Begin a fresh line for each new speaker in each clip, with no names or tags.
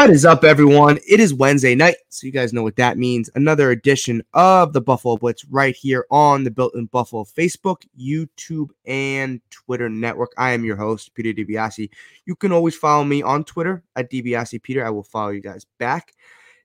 What is up, everyone? It is Wednesday night, so you guys know what that means. Another edition of the Buffalo Blitz right here on the Built in Buffalo Facebook, YouTube, and Twitter network. I am your host, Peter DiBiase. You can always follow me on Twitter at DiBiase Peter. I will follow you guys back.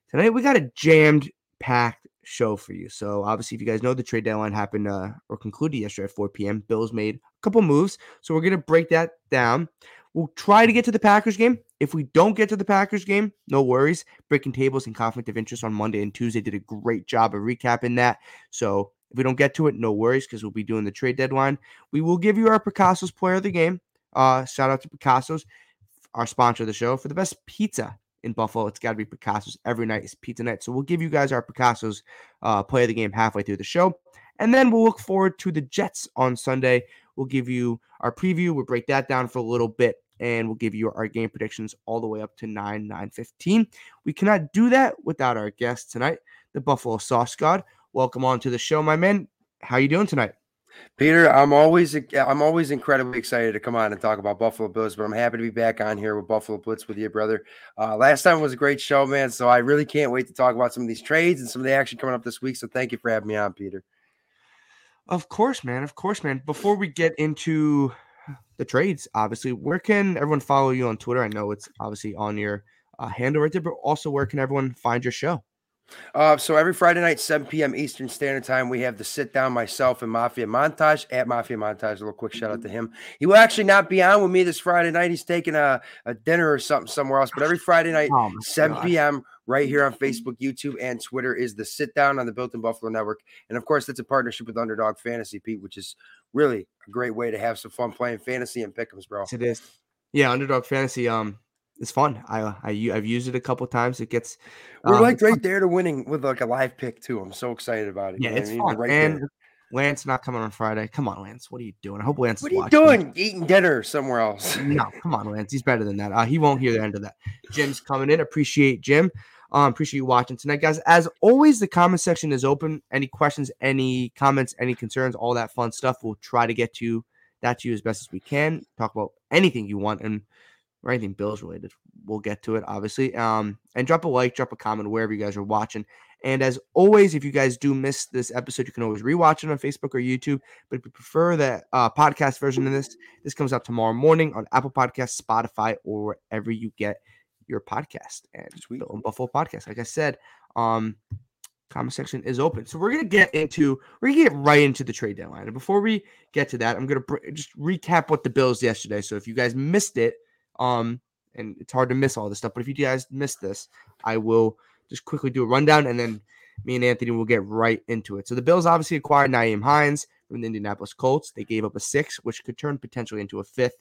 Tonight, we got a jammed packed show for you. So, obviously, if you guys know, the trade deadline happened uh, or concluded yesterday at 4 p.m. Bills made a couple moves. So, we're going to break that down. We'll try to get to the Packers game. If we don't get to the Packers game, no worries. Breaking tables and conflict of interest on Monday and Tuesday did a great job of recapping that. So if we don't get to it, no worries because we'll be doing the trade deadline. We will give you our Picasso's player of the game. Uh, shout out to Picasso's, our sponsor of the show, for the best pizza in Buffalo. It's got to be Picasso's. Every night is pizza night. So we'll give you guys our Picasso's uh, play of the game halfway through the show. And then we'll look forward to the Jets on Sunday. We'll give you our preview. We'll break that down for a little bit and we'll give you our game predictions all the way up to 9 9 15 we cannot do that without our guest tonight the buffalo sauce god welcome on to the show my man how you doing tonight
Peter, I'm always I'm always incredibly excited to come on and talk about Buffalo Bills, but I'm happy to be back on here with Buffalo Blitz with you, brother. Uh, last time was a great show, man. So I really can't wait to talk about some of these trades and some of the action coming up this week. So thank you for having me on, Peter.
Of course, man. Of course, man. Before we get into the trades, obviously. Where can everyone follow you on Twitter? I know it's obviously on your uh, handle right there, but also where can everyone find your show?
Uh, so every Friday night, 7 p.m. Eastern Standard Time, we have the sit down myself and Mafia Montage at Mafia Montage. A little quick shout out to him. He will actually not be on with me this Friday night. He's taking a, a dinner or something somewhere else. But every Friday night, oh 7 p.m. right here on Facebook, YouTube, and Twitter is the sit down on the Built in Buffalo Network. And of course, that's a partnership with Underdog Fantasy, Pete, which is really a great way to have some fun playing fantasy and pick'ems, bro.
Yes, it is. Yeah, Underdog Fantasy. Um, it's fun. I, I I've used it a couple times. It gets
we're um, like right there to winning with like a live pick too. I'm so excited about it.
Yeah, it's fun. Right and there. Lance not coming on Friday. Come on, Lance. What are you doing? I hope Lance.
What are you doing? Eating dinner somewhere else?
no, come on, Lance. He's better than that. Uh, he won't hear the end of that. Jim's coming in. Appreciate Jim. Um, appreciate you watching tonight, guys. As always, the comment section is open. Any questions, any comments, any concerns, all that fun stuff. We'll try to get to that to you as best as we can. Talk about anything you want and or anything Bills related. We'll get to it, obviously. Um, and drop a like, drop a comment wherever you guys are watching. And as always, if you guys do miss this episode, you can always rewatch it on Facebook or YouTube. But if you prefer the uh, podcast version of this, this comes out tomorrow morning on Apple Podcasts, Spotify, or wherever you get your podcast. And Sweet. on Buffalo Podcast, like I said, um, comment section is open. So we're gonna get into we're gonna get right into the trade deadline. And before we get to that, I'm gonna br- just recap what the Bills yesterday. So if you guys missed it, um, and it's hard to miss all this stuff, but if you guys missed this, I will just quickly do a rundown, and then me and Anthony will get right into it. So the Bills obviously acquired Nyheim Hines from the Indianapolis Colts. They gave up a six, which could turn potentially into a fifth,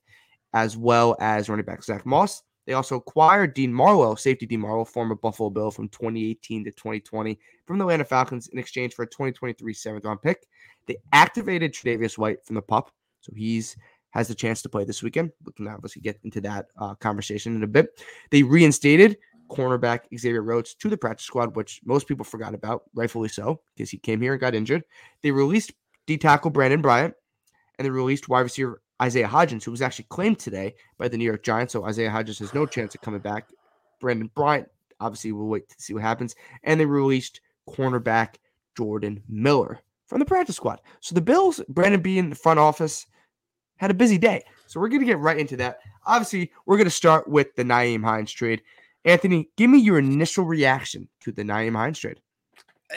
as well as running back Zach Moss. They also acquired Dean Marlowe, safety Dean Marlowe, former Buffalo Bill from 2018 to 2020 from the Atlanta Falcons in exchange for a 2023 seventh round pick. They activated Tre'Davious White from the pup, so he's has the chance to play this weekend. We can obviously get into that uh, conversation in a bit. They reinstated cornerback Xavier Rhodes to the practice squad, which most people forgot about, rightfully so, because he came here and got injured. They released D tackle Brandon Bryant, and they released wide receiver Isaiah Hodgins, who was actually claimed today by the New York Giants. So Isaiah Hodgins has no chance of coming back. Brandon Bryant, obviously, we'll wait to see what happens. And they released cornerback Jordan Miller from the practice squad. So the Bills, Brandon Beane the front office, had a busy day. So we're going to get right into that. Obviously, we're going to start with the Nyheim Hines trade. Anthony, give me your initial reaction to the Nyheim Hines trade.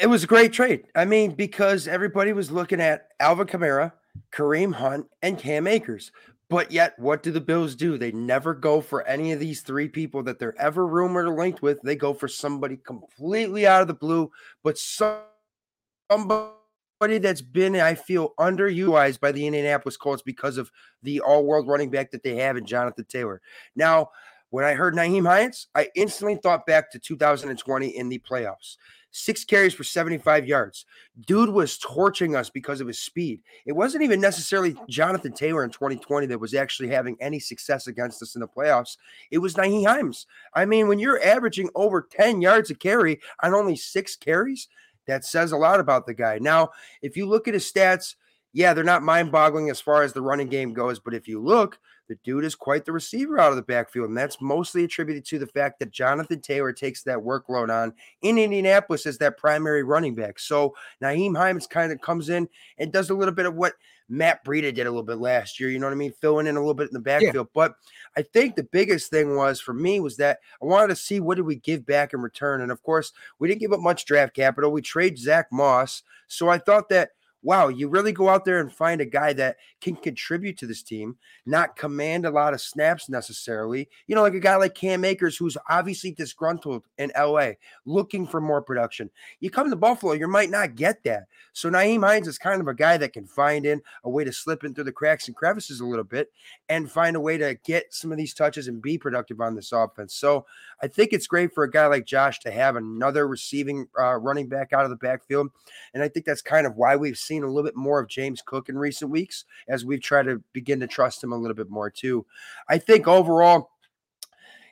It was a great trade. I mean, because everybody was looking at Alvin Kamara, Kareem Hunt, and Cam Akers. But yet, what do the Bills do? They never go for any of these three people that they're ever rumored or linked with. They go for somebody completely out of the blue, but somebody that's been, I feel, underutilized by the Indianapolis Colts because of the all world running back that they have in Jonathan Taylor. Now, when I heard Nyheim Hines, I instantly thought back to 2020 in the playoffs. Six carries for 75 yards. Dude was torching us because of his speed. It wasn't even necessarily Jonathan Taylor in 2020 that was actually having any success against us in the playoffs. It was Nyheim Hines. I mean, when you're averaging over 10 yards a carry on only six carries, that says a lot about the guy. Now, if you look at his stats, yeah, they're not mind boggling as far as the running game goes. But if you look, the dude is quite the receiver out of the backfield. And that's mostly attributed to the fact that Jonathan Taylor takes that workload on in Indianapolis as that primary running back. So Nyheim Hines kind of comes in and does a little bit of what Matt Breida did a little bit last year. You know what I mean? Filling in a little bit in the backfield. Yeah. But I think the biggest thing was for me was that I wanted to see what did we give back in return. And of course, we didn't give up much draft capital. We trade Zach Moss. So I thought that wow, you really go out there and find a guy that can contribute to this team, not command a lot of snaps necessarily. You know, like a guy like Cam Akers, who's obviously disgruntled in LA, looking for more production. You come to Buffalo, you might not get that. So Nyheim Hines is kind of a guy that can find in a way to slip in through the cracks and crevices a little bit and find a way to get some of these touches and be productive on this offense. So I think it's great for a guy like Josh to have another receiving uh, running back out of the backfield. And I think that's kind of why we've seen a little bit more of James Cook in recent weeks as we've tried to begin to trust him a little bit more too. I think overall,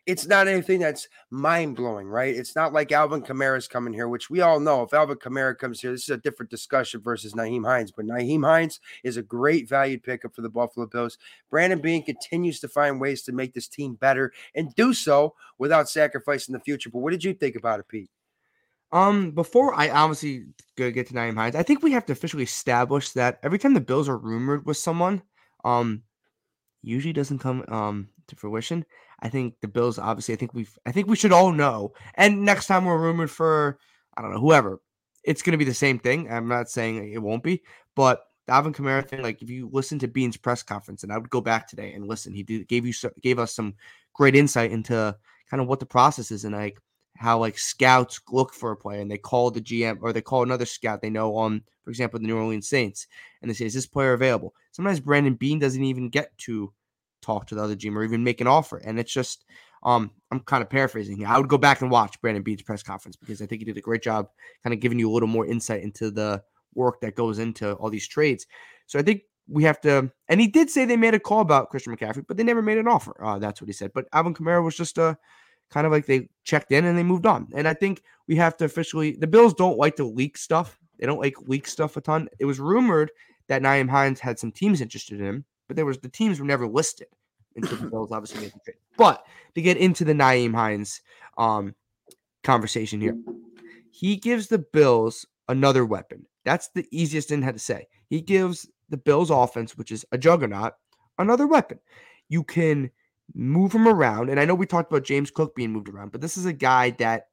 it's not anything that's mind blowing, right? It's not like Alvin Kamara's coming here, which we all know if Alvin Kamara comes here, this is a different discussion versus Nyheim Hines. But Nyheim Hines is a great valued pickup for the Buffalo Bills. Brandon Beane continues to find ways to make this team better and do so without sacrificing the future. But what did you think about it, Pete?
Um, before I obviously get to Nyheim Hines, I think we have to officially establish that every time the Bills are rumored with someone, um, usually doesn't come um to fruition. I think the Bills, obviously, I think we've, I think we should all know. And next time we're rumored for, I don't know, whoever, it's going to be the same thing. I'm not saying it won't be, but the Alvin Kamara thing, like if you listen to Beane's press conference, and I would go back today and listen, he did, gave you gave us some great insight into kind of what the process is and like how like scouts look for a player and they call the GM or they call another scout they know on, for example, the New Orleans Saints, and they say, "Is this player available?" Sometimes Brandon Beane doesn't even get to talk to the other GM or even make an offer, and it's just, um, I'm kind of paraphrasing here. I would go back and watch Brandon Beane's press conference because I think he did a great job, kind of giving you a little more insight into the work that goes into all these trades. So I think we have to, and he did say they made a call about Christian McCaffrey, but they never made an offer. Uh, that's what he said. But Alvin Kamara was just a kind of like they checked in and they moved on. And I think we have to officially, the Bills don't like to leak stuff. They don't like leak stuff a ton. It was rumored that Nyheim Hines had some teams interested in him, but there was the teams were never listed until the Bills obviously made the trade. But to get into the Nyheim Hines um, conversation here, he gives the Bills another weapon. That's the easiest thing had to say. He gives the Bills offense, which is a juggernaut, another weapon. You can move him around. And I know we talked about James Cook being moved around, but this is a guy that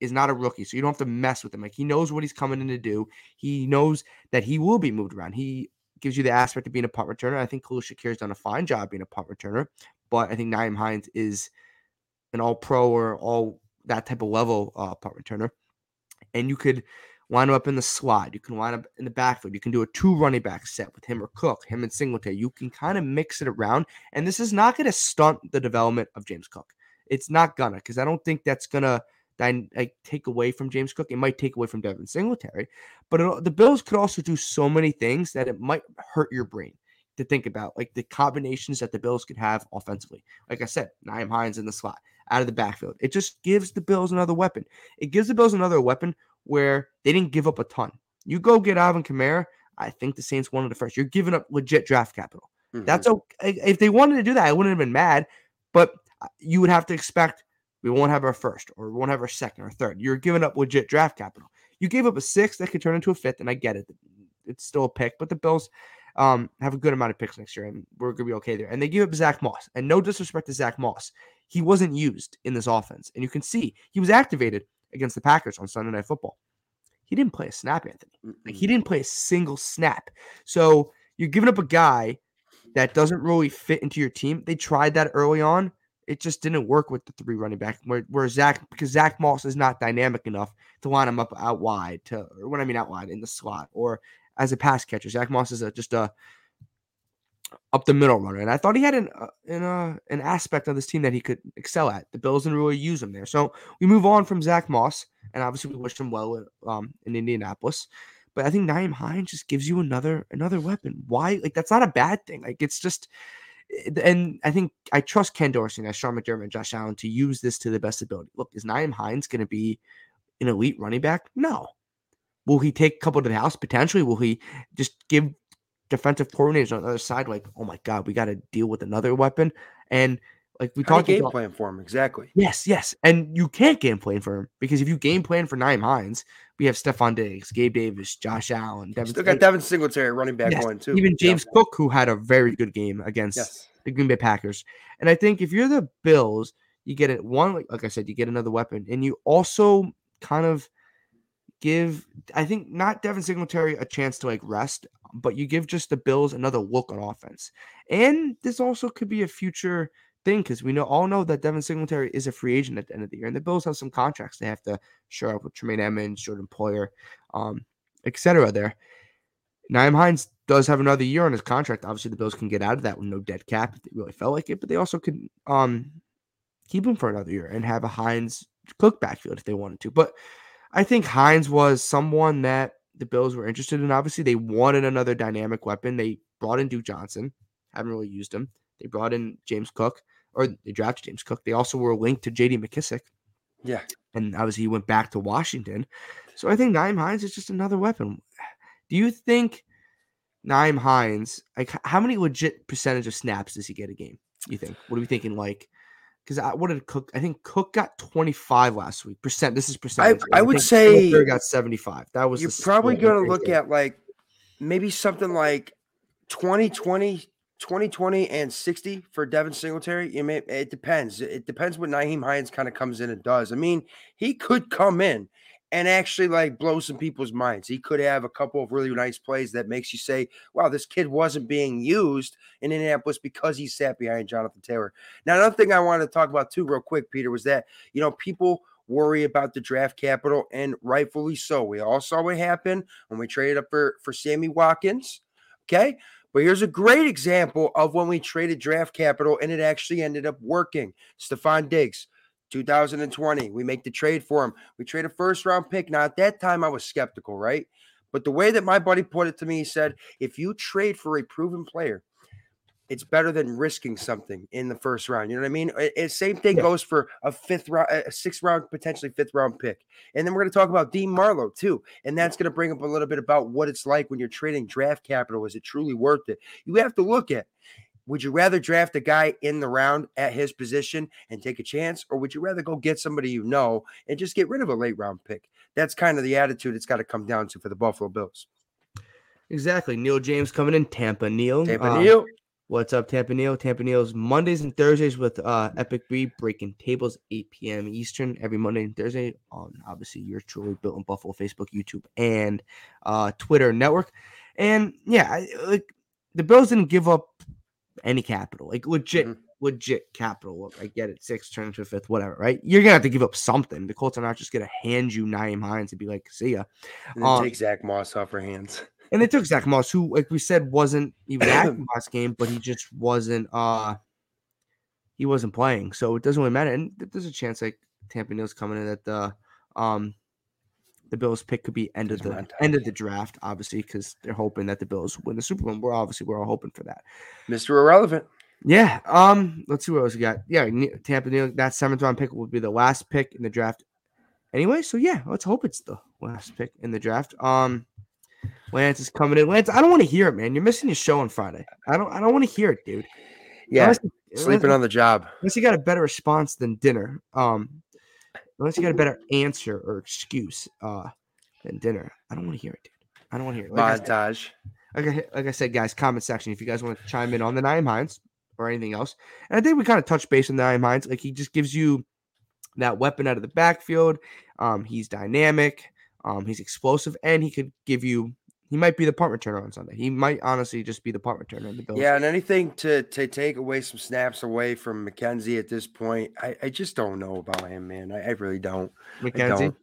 is not a rookie, so you don't have to mess with him. Like he knows what he's coming in to do. He knows that he will be moved around. He gives you the aspect of being a punt returner. I think Khalil has done a fine job being a punt returner, but I think Nyheim Hines is an all pro or all that type of level uh, punt returner. And you could line him up in the slot. You can line up in the backfield. You can do a two running back set with him or Cook, him and Singletary. You can kind of mix it around. And this is not going to stunt the development of James Cook. It's not gonna, because I don't think that's gonna like, take away from James Cook. It might take away from Devin Singletary, but it, the Bills could also do so many things that it might hurt your brain to think about, like the combinations that the Bills could have offensively. Like I said, Nyheim Hines in the slot, out of the backfield. It just gives the Bills another weapon. It gives the Bills another weapon where they didn't give up a ton. You go get Alvin Kamara. I think the Saints wanted the first. You're giving up legit draft capital. Mm-hmm. That's okay. If they wanted to do that, I wouldn't have been mad. But uh, you would have to expect we won't have our first, or we won't have our second or third. You're giving up legit draft capital. You gave up a sixth that could turn into a fifth, and I get it. It's still a pick, but the Bills um, have a good amount of picks next year, and we're gonna be okay there. And they give up Zach Moss, and no disrespect to Zach Moss, he wasn't used in this offense, and you can see he was activated against the Packers on Sunday Night Football. He didn't play a snap, Anthony. Like, he didn't play a single snap. So you're giving up a guy that doesn't really fit into your team. They tried that early on. It just didn't work with the three running back. Where, where Zach, because Zach Moss is not dynamic enough to line him up out wide, to or what I mean out wide in the slot or as a pass catcher. Zach Moss is a, just a up the middle runner, and I thought he had an uh, an, uh, an aspect of this team that he could excel at. The Bills didn't really use him there, so we move on from Zach Moss, and obviously we wish him well um, in Indianapolis. But I think Nyheim Hines just gives you another another weapon. Why? Like that's not a bad thing. Like it's just, eh, and I think I trust Ken Dorsey and Sean McDermott and Josh Allen to use this to the best ability. Look, is Nyheim Hines going to be an elite running back? No. Will he take a couple to the house? Potentially. Will he just give defensive coordinators on the other side, like, oh my god, we got to deal with another weapon. And like we
How
talked
game
about,
plan for him exactly.
yes, yes, and you can't game plan for him because if you game plan for Nyheim Hines, we have Stefon Diggs, Gabe Davis, Josh Allen, Devin,
Still got Devin Singletary running back
Yes,
going too.
even
Yeah.
James Cook, who had a very good game against
Yes.
the Green Bay Packers. And I think if you're the Bills, you get it one, like, like I said, you get another weapon, and you also kind of give, I think, not Devin Singletary a chance to like rest, but you give just the Bills another look on offense. And this also could be a future thing because we know all know that Devin Singletary is a free agent at the end of the year, and the Bills have some contracts they have to shore up with Tremaine Edmunds, Jordan Poyer, um, etc. There. Nyheim Hines does have another year on his contract. Obviously, the Bills can get out of that with no dead cap if they really felt like it, but they also could um keep him for another year and have a Hines Cook backfield if they wanted to. But I think Hines was someone that the Bills were interested in. Obviously, they wanted another dynamic weapon. They brought in Duke Johnson, haven't really used him. They brought in James Cook, or they drafted James Cook. They also were linked to JD McKissic,
Yeah.
and obviously he went back to Washington. So I think Nyheim Hines is just another weapon. Do you think Nyheim Hines, like how many legit percentage of snaps does he get a game? You think? What are we thinking? Like, because I what did Cook? I think Cook got twenty five last week. Percent. This is percent.
I would say
Singletary got seventy five. That was
You're probably going to look
there.
at like maybe something like 2020, 2020 and 60 for Devin Singletary. You may, it depends. It depends what Nyheim Hines kind of comes in and does. I mean, he could come in and actually like blow some people's minds. He could have a couple of really nice plays that makes you say, wow, this kid wasn't being used in Indianapolis because he sat behind Jonathan Taylor. Now, another thing I wanted to talk about too, real quick, Peter, was that, you know, people worry about the draft capital, and rightfully so. We all saw what happened when we traded up for, for Sammy Watkins. Okay. But here's a great example of when we traded draft capital and it actually ended up working. Stefon Diggs, 2020. We make the trade for him. We trade a first round pick. Now, at that time, I was skeptical, right? But the way that my buddy put it to me, he said, if you trade for a proven player, it's better than risking something in the first round. You know what I mean? It, same thing
Yeah.
goes for a fifth round, a sixth round, potentially fifth round pick. And then we're going to talk about Dean Marlowe too. And that's going to bring up a little bit about what it's like when you're trading draft capital. Is it truly worth it? You have to look at would you rather draft a guy in the round at his position and take a chance, or would you rather go get somebody you know and just get rid of a late round pick? That's kind of the attitude it's got to come down to for the Buffalo Bills.
exactly. Neil James coming in Tampa. Neil,
Tampa
um,
Neal,
What's up, Tampa Neil? Tampa Neil's Mondays and Thursdays with uh Epic B breaking tables 8 p.m. Eastern every Monday and Thursday on obviously your truly built in Buffalo Facebook, YouTube, and uh Twitter network. And yeah, I, like the Bills didn't give up any capital, like legit,
Mhm.
legit capital. Look, I get it, six turn to a fifth, whatever, right? You're gonna have to give up something. The Colts are not just gonna hand you Nyheim Hines and be like, see ya.
and
um,
take Zach Moss off her hands.
And they took Zach Moss, who, like we said, wasn't even active last game, but he just wasn't uh he wasn't playing. So it doesn't really matter. And there's a chance like Tampa Neal's coming in that the um the Bills pick could be end of the end of the draft, obviously, because they're hoping that the Bills win the Super Bowl. We're obviously we're all hoping for that.
Mr. Irrelevant.
Yeah. Um. Let's see what else we got. Yeah. Tampa. That seventh round pick will be the last pick in the draft. Anyway, so yeah, let's hope it's the last pick in the draft. Um, Lance is coming in. Lance, I don't want to hear it, man. You're missing your show on Friday. I don't. I don't want to hear it, dude.
Yeah,
Unless,
sleeping
unless,
on the job.
unless you got a better response than dinner. Um, unless you got a better answer or excuse. Uh, than dinner. I don't want to hear it, dude. I don't want to hear it. Like I said- like I, like I said, guys, comment section if you guys want to chime in on the Nyheim Hines or anything else. And I think we kind of touched base on the Nyheim Hines. Like he just gives you that weapon out of the backfield. Um, he's dynamic. Um, he's explosive, and he could give you. He might be the punt returner on Sunday. He might honestly just be the punt returner in the Bills.
Yeah, and anything to to take away some snaps away from McKenzie at this point, I, I just don't know about him, man. I, I really don't. I
McKenzie.
don't.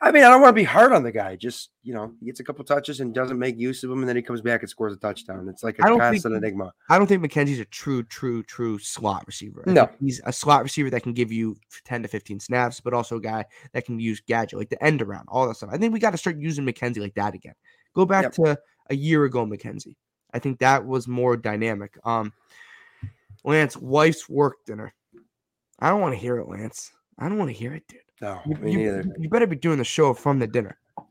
I mean, I don't want to be hard on the guy. Just you know, he gets a couple touches and doesn't make use of them, and then he comes back and scores a touchdown. It's like a
I don't think-
enigma.
I don't think McKenzie's a true, true, true slot receiver. I
No.
he's a slot receiver that can give you 10 to 15 snaps, but also a guy that can use gadget, like the end around, all that stuff. I think we got to start using McKenzie like that again. Go back
Yep.
to a year ago, McKenzie. I think that was more dynamic. Um, Lance, wife's work dinner. I don't want to hear it, Lance. I don't want to hear it, dude.
No,
You,
me
you-
neither.
you better be doing the show from the dinner.
All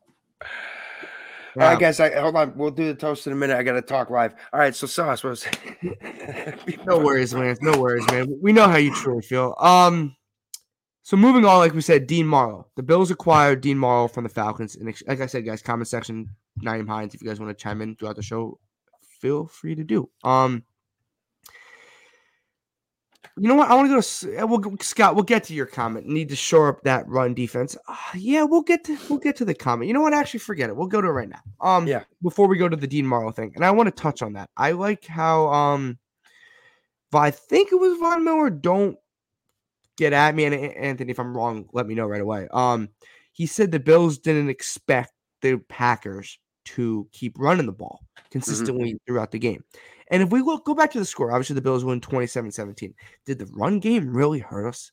right, guys. I, hold on. We'll do the toast in a minute. I got to talk live. All right. So, Sauce, was
No worries, Lance. No worries, man. We know how you truly feel. Um, so moving on, like we said, Dean Marlowe. The Bills acquired Dean Marlowe from the Falcons. And like I said, guys, comment section, Nyheim Hines, if you guys want to chime in throughout the show, feel free to do. Um, you know what? I want to go to uh, we'll, Scott. We'll get to your comment. Need to shore up that run defense. Uh, yeah, we'll get to we'll get to the comment. You know what? Actually, forget it. We'll go to it right now. Um,
Yeah.
Before we go to the Dean Marlowe thing, and I want to touch on that. I like how um, I think it was Von Miller. Don't get at me, and Anthony, if I'm wrong, let me know right away. Um, he said the Bills didn't expect the Packers to keep running the ball consistently throughout the game. And if we look, go back to the score, obviously the Bills win 27-17. Did the run game really hurt us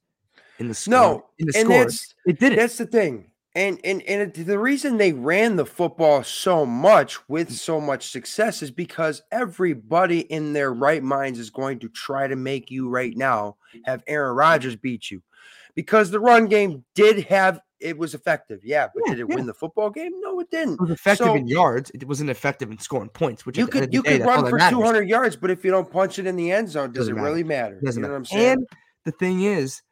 in the score?
no?
in the score, it didn't.
that's the thing. And and and the reason they ran the football so much with so much success is because everybody in their right minds is going to try to make you right now have Aaron Rodgers beat you. Because the run game did have it was effective. Yeah, but
Yeah,
did it
yeah.
win the football game? No, it didn't.
It was effective
So-
in yards. It wasn't effective in scoring points. Which
You
at the end of
could you
day,
could run for 200 yards, but if you don't punch it in the end zone, does
Doesn't
it
matter.
really matter?
Doesn't
you know
matter.
what I'm saying?
And the thing is,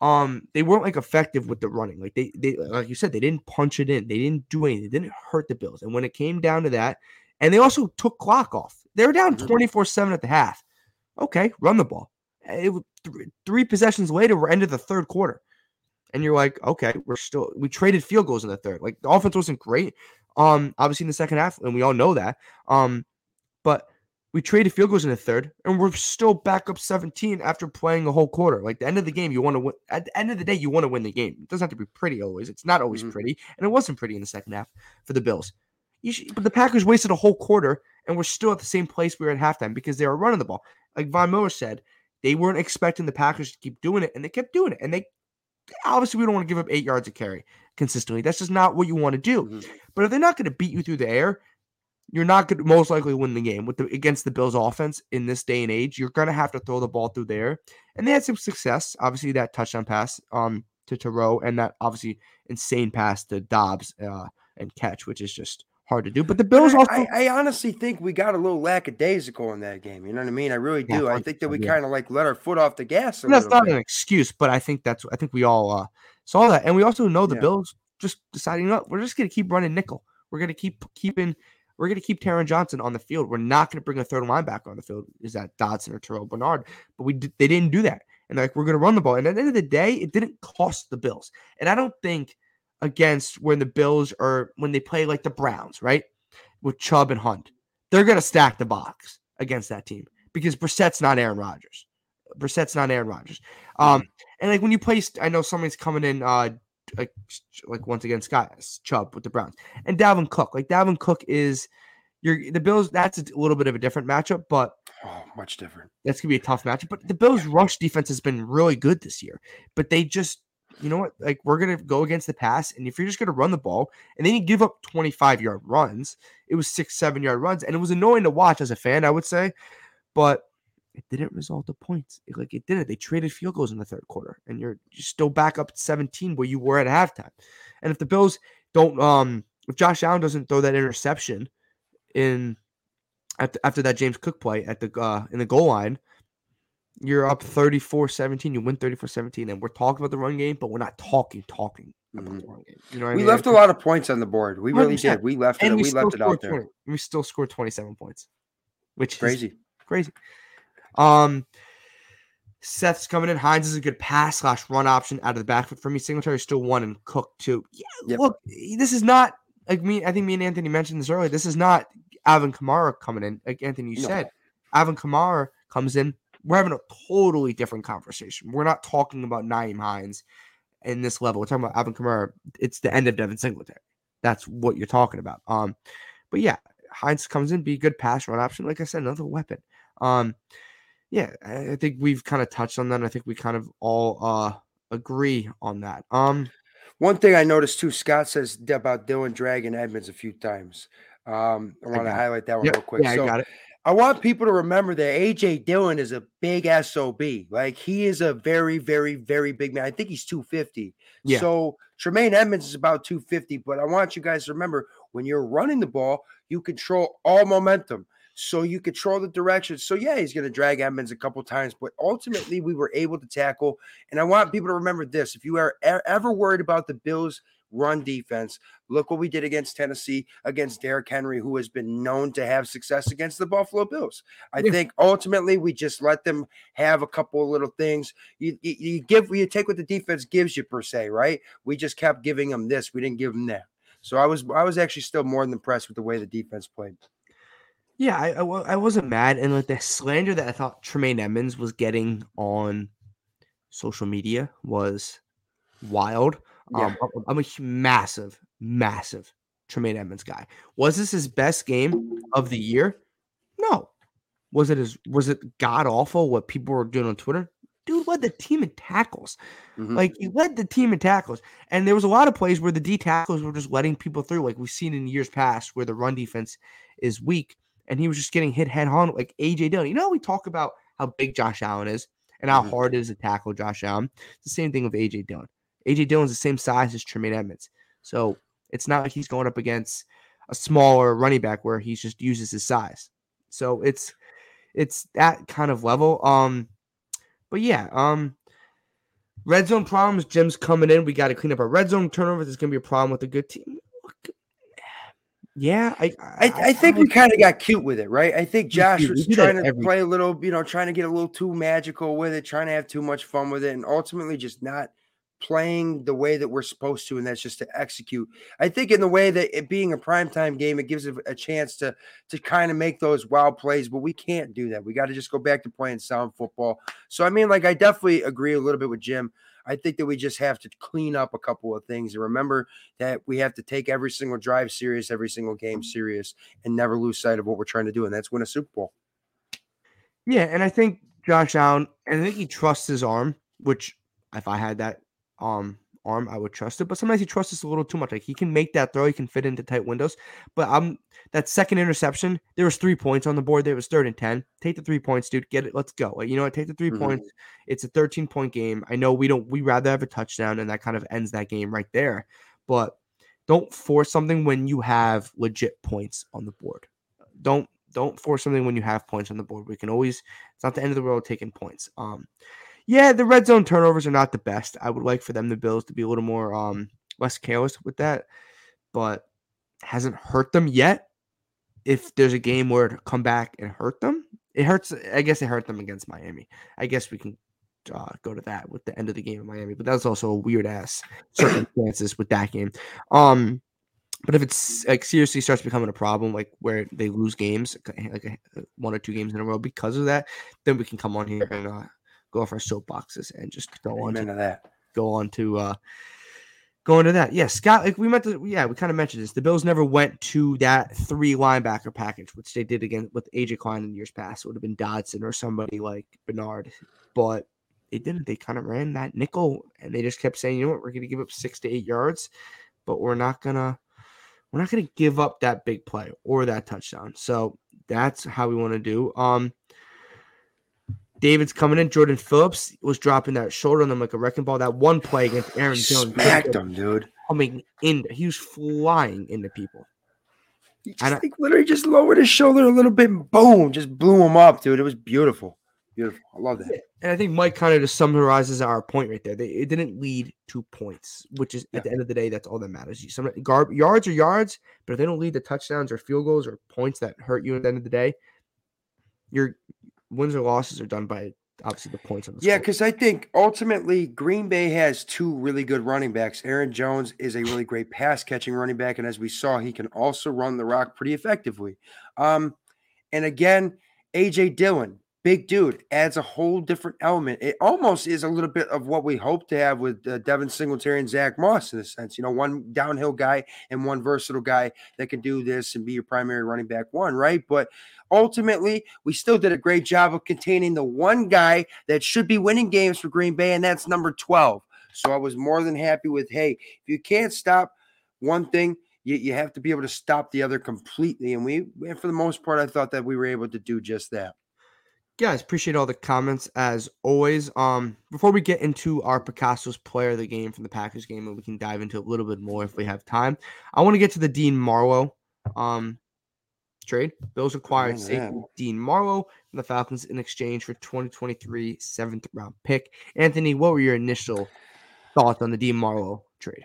um, they weren't like effective with the running. Like they, they, like you said, they didn't punch it in. They didn't do anything. They didn't hurt the Bills. And when it came down to that, and they also took clock off. They were down
Mhm.
twenty four seven at the half. Okay, run the ball. It, was three, three possessions later, we're into the third quarter, and you're like, okay, we're still. We traded field goals in the third. Like the offense wasn't great. Um, obviously in the second half, and we all know that. Um, but we traded field goals in the third, and we're still back up 17 after playing a whole quarter. Like the end of the game, you want to win. At the end of the day, you want to win the game. It doesn't have to be pretty always. It's not always
Mhm.
pretty, and it wasn't pretty in the second half for the Bills. You should, but the Packers wasted a whole quarter, and we're still at the same place we were at halftime because they were running the ball. Like Von Miller said, they weren't expecting the Packers to keep doing it, and they kept doing it. And they obviously we don't want to give up eight yards of carry consistently. That's just not what you want to do.
Mhm.
But if they're not going to beat you through the air, you're not going to most likely win the game with the against the Bills offense in this day and age. You're going to have to throw the ball through there, and they had some success. Obviously, that touchdown pass um to Thoreau and that obviously insane pass to Doubs uh, and catch, which is just hard to do. But the Bills
I,
also
I, I honestly think we got a little lackadaisical in that game. You know what I mean? I really
Yeah,
do. I think that we
yeah.
kind of like let our foot off the gas a
that's not
bit.
an excuse, but I think that's I think we all uh, saw that, and we also know the
Yeah.
Bills just deciding, up we're just going to keep running nickel. We're going to keep keeping. We're going to keep Taron Johnson on the field. We're not going to bring a third linebacker on the field. Is that Dodson or Terrel Bernard? But we did, they didn't do that, and they're like we're going to run the ball. And at the end of the day, it didn't cost the Bills. And I don't think against when the Bills are when they play like the Browns, right, with Chubb and Hunt, they're going to stack the box against that team because Brissett's not Aaron Rodgers. Brissett's not Aaron Rodgers. Um, and like when you play, I know somebody's coming in, uh, like like once again, Scott Chubb with the Browns and Dalvin Cook. Like Dalvin Cook is, you're the Bills. That's a little bit of a different matchup, but
Oh, much different.
that's gonna be a tough matchup. But the Bills' rush defense has been really good this year. But they just, you know what? Like we're gonna go against the pass, and if you're just gonna run the ball, and then you give up 25 yard runs, it was six, seven yard runs, and it was annoying to watch as a fan, I would say. But it didn't result in points. It- like it didn't. They traded field goals in the third quarter, and you're, you're still back up 17 where you were at halftime. And if the Bills don't, um, if Josh Allen doesn't throw that interception in after, after that James Cook play at the uh, in the goal line, you're up 34-17. You win 34-17, and we're talking about the run game, but we're not talking talking about
Mhm.
the run game. You know what I
We
mean?
left a lot of points on the board. We really
100%.
did. We left it.
and
We,
we,
left it out there.
20. We still scored 27 points, which is
Crazy.
crazy. Um, Seth's coming in. Hines is a good pass slash run option out of the backfield for me. Singletary still one and Cook two. Yeah,
Yep.
look, this is not like me. I think me and Anthony mentioned this earlier. This is not Alvin Kamara coming in. Like Anthony, you
No.
said, Alvin Kamara comes in. We're having a totally different conversation. We're not talking about Nyheim Hines in this level. We're talking about Alvin Kamara. It's the end of Devin Singletary. That's what you're talking about. Um, but yeah, Hines comes in, be a good pass run option. Like I said, another weapon. Um, yeah, I think we've kind of touched on that. and I think we kind of all uh agree on that. Um,
One thing I noticed too, Scott says about Dillon Dragon Edmunds a few times. Um, I want to highlight that one
yeah,
real quick.
yeah,
so
I got it.
I want people to remember that AJ Dillon is a big SOB. Like he is a very, very, very big man. I think he's 250.
Yeah.
So Tremaine Edmunds is about 250, but I want you guys to remember When you're running the ball, you control all momentum. So you control the direction. So yeah, he's going to drag Edmunds a couple times, but ultimately we were able to tackle. And I want people to remember this: if you are ever worried about the Bills' run defense, look what we did against Tennessee against Derrick Henry, who has been known to have success against the Buffalo Bills. I yeah. think ultimately we just let them have a couple of little things. You, you, you give, you take what the defense gives you per se, right? We just kept giving them this. We didn't give them that. So I was I was actually still more than impressed with the way the defense played.
Yeah, I, I, I wasn't mad, and like the slander that I thought Tremaine Edmunds was getting on social media was wild. Yeah. Um, I'm a massive, massive Tremaine Edmunds guy. Was this his best game of the year? No. Was it as was it god awful what people were doing on Twitter? Dude led the team in tackles. Mm-hmm. Like he led the team in tackles. And there was a lot of plays where the D tackles were just letting people through, like we've seen in years past where the run defense is weak and he was just getting hit head on like AJ Dillon. You know, we talk about how big Josh Allen is and how mm-hmm. hard it is to tackle Josh Allen. It's the same thing with AJ Dillon. AJ Dillon's the same size as Tremaine Edmunds. So it's not like he's going up against a smaller running back where he just uses his size. So it's it's that kind of level. Um but yeah, um red zone problems. Jim's coming in. We got to clean up our red zone turnovers. There's gonna be a problem with a good team. Yeah, I
I, I think I, we kind of got cute with it, right? I think Josh was trying to every... play a little, you know, trying to get a little too magical with it, trying to have too much fun with it, and ultimately just not playing the way that we're supposed to, and that's just to execute. I think in the way that it being a primetime game, it gives a, a chance to to kind of make those wild plays, but we can't do that. We got to just go back to playing sound football. So I mean, like I definitely agree a little bit with Jim. I think that we just have to clean up a couple of things and remember that we have to take every single drive serious, every single game serious, and never lose sight of what we're trying to do, and that's win a Super Bowl.
Yeah, and I think Josh Allen, and I think he trusts his arm, which if I had that um arm, I would trust it. But sometimes he trusts us a little too much. Like he can make that throw, he can fit into tight windows. But I'm that second interception, there was three points on the board. There was third and ten. Take the three points, dude. Get it. Let's go. Like, you know what? Take the 3 mm-hmm. points. It's a 13 point game. I know we don't we rather have a touchdown, and that kind of ends that game right there. But don't force something when you have legit points on the board. Don't don't force something when you have points on the board. We can always it's not the end of the world taking points. Um yeah, the red zone turnovers are not the best. I would like for them, the Bills, to be a little more um less careless with that, but hasn't hurt them yet. If there's a game where it come back and hurt them, it hurts. I guess it hurt them against Miami. I guess we can uh, go to that with the end of the game in Miami, but that's also a weird ass circumstances with that game. Um, but if it's like seriously starts becoming a problem, like where they lose games, like one or two games in a row because of that, then we can come on here and uh, go off our soapboxes and just go on to that. Go on to uh go into that. Yeah, Scott, like we meant to yeah, we kind of mentioned this. The Bills never went to that three linebacker package, which they did again with AJ Klein in years past. It would have been Dodson or somebody like Bernard. But they didn't. They kind of ran that nickel and they just kept saying, you know what, we're gonna give up six to eight yards, but we're not gonna we're not gonna give up that big play or that touchdown. So that's how we want to do. Um David's coming in. Jordan Phillips was dropping that shoulder on them like a wrecking ball. That one play against Aaron Jones.
Smacked him, dude.
Coming in. He was flying into people.
He just, I, like, literally just lowered his shoulder a little bit and boom, just blew him up, dude. It was beautiful. Beautiful. I love that.
And I think Mike kind of just summarizes our point right there. They, it didn't lead to points, which is yeah. at the end of the day, that's all that matters. You some gar- yards are yards, but if they don't lead to touchdowns or field goals or points that hurt you at the end of the day, you're wins or losses are done by obviously the points on the
Yeah, because I think ultimately Green Bay has two really good running backs. Aaron Jones is a really great pass catching running back, and as we saw, he can also run the rock pretty effectively. Um, and again, AJ Dillon, big dude, adds a whole different element. It almost is a little bit of what we hope to have with uh, Devin Singletary and Zach Moss in a sense. You know, one downhill guy and one versatile guy that can do this and be your primary running back one, right? But ultimately, we still did a great job of containing the one guy that should be winning games for Green Bay, and that's number 12. So I was more than happy with, hey, if you can't stop one thing, you, you have to be able to stop the other completely. And we, and for the most part, I thought that we were able to do just that.
Guys, appreciate all the comments as always. Um, before we get into our Picasso's player of the game from the Packers game, and we can dive into a little bit more if we have time. I want to get to the Dean Marlowe um trade. Bills acquired
Oh,
safety. Dean Marlowe from the Falcons in exchange for 2023 seventh round pick. Anthony, what were your initial thoughts on the Dean Marlowe trade?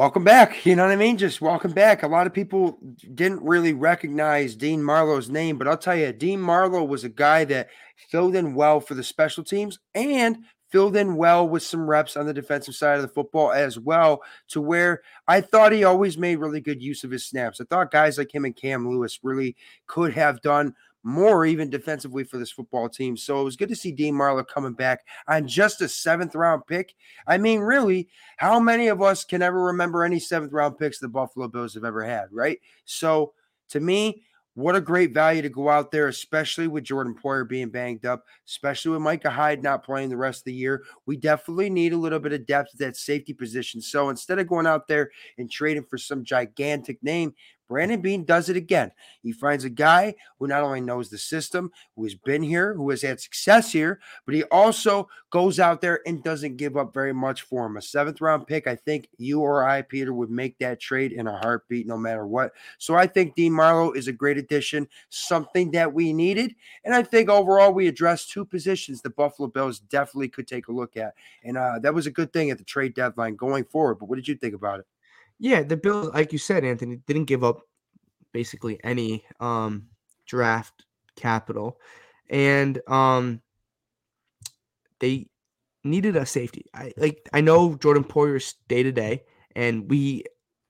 Welcome back. You know what I mean? Just welcome back. A lot of people didn't really recognize Dean Marlowe's name, but I'll tell you, Dean Marlowe was a guy that filled in well for the special teams and filled in well with some reps on the defensive side of the football as well, to where I thought he always made really good use of his snaps. I thought guys like him and Cam Lewis really could have done more even defensively for this football team. So it was good to see Dean Marlowe coming back on just a seventh round pick. I mean, really, how many of us can ever remember any seventh round picks the Buffalo Bills have ever had, right? So to me, what a great value to go out there, especially with Jordan Poyer being banged up, especially with Micah Hyde not playing the rest of the year. We definitely need a little bit of depth at that safety position. So instead of going out there and trading for some gigantic name, Brandon Beane does it again. He finds a guy who not only knows the system, who has been here, who has had success here, but he also goes out there and doesn't give up very much for him. A seventh round pick, I think you or I, Peter, would make that trade in a heartbeat no matter what. So I think Dean Marlowe is a great addition, something that we needed. And I think overall we addressed two positions the Buffalo Bills definitely could take a look at. And uh, that was a good thing at the trade deadline going forward. But what did you think about it?
Yeah, the Bills, like you said, Anthony, didn't give up basically any um draft capital. And um they needed a safety. I like I know Jordan Poyer's day to day, and we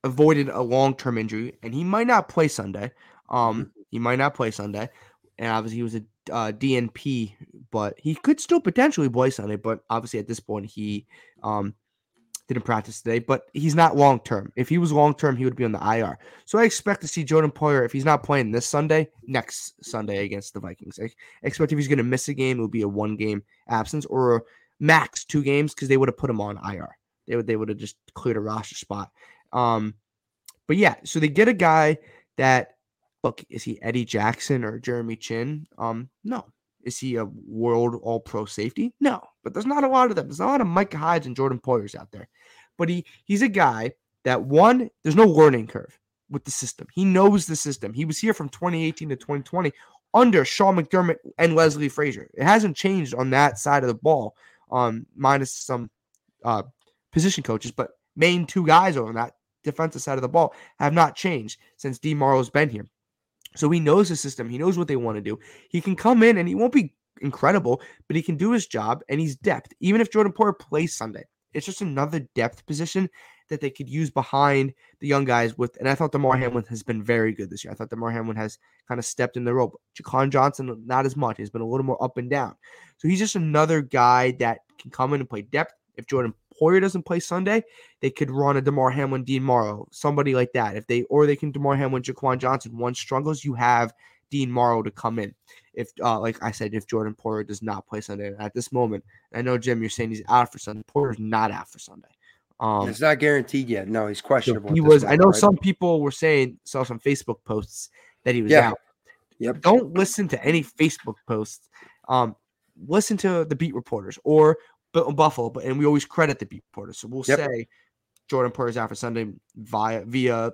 avoided a long term injury, and he might not play Sunday. Um, he might not play Sunday, and obviously he was a uh, DNP, but he could still potentially play Sunday. But obviously at this point he um didn't practice today, but he's not long term. If he was long term, he would be on the IR. So I expect to see Jordan Poyer if he's not playing this Sunday, next Sunday against the Vikings. I expect if he's going to miss a game, it will be a one game absence or max two games because they would have put him on IR. They would they would have just cleared a roster spot. Um, but yeah, so they get a guy that look is he Eddie Jackson or Jeremy Chinn? Um, no. Is he a world all pro safety? No, but there's not a lot of them. There's not a lot of Mike Hydes and Jordan Poyers out there. But he he's a guy that one, there's no learning curve with the system. He knows the system. He was here from 2018 to 2020 under Sean McDermott and Leslie Frazier. It hasn't changed on that side of the ball, um, minus some uh, position coaches, but main two guys on that defensive side of the ball have not changed since D. Marlowe's been here. So he knows the system. He knows what they want to do. He can come in and he won't be incredible, but he can do his job and he's depth. Even if Jordan Poyer plays Sunday, it's just another depth position that they could use behind the young guys with. And I thought Damar Hamlin has been very good this year. I thought Damar Hamlin has kind of stepped in the rope. Jaquan Johnson, not as much. He's been a little more up and down. So he's just another guy that can come in and play depth. If Jordan Poyer doesn't play Sunday, they could run a Damar Hamlin, Dean Marlowe, somebody like that. If they or they can Damar Hamlin, Jaquan Johnson. One struggles, you have Dean Marlowe to come in. If uh, like I said, if Jordan Poyer does not play Sunday at this moment, I know Jim, you're saying he's out for Sunday. Poyer's not out for Sunday. Um,
it's not guaranteed yet. No, he's
so
questionable.
he
at this
was. I know
right?
some people were saying saw some Facebook posts that he was
Yeah.
out.
Yep.
Don't listen to any Facebook posts. Um, listen to the beat reporters or Buffalo, but and we always credit the beat reporters. So we'll
Yep.
say Jordan Poyer's out for Sunday via via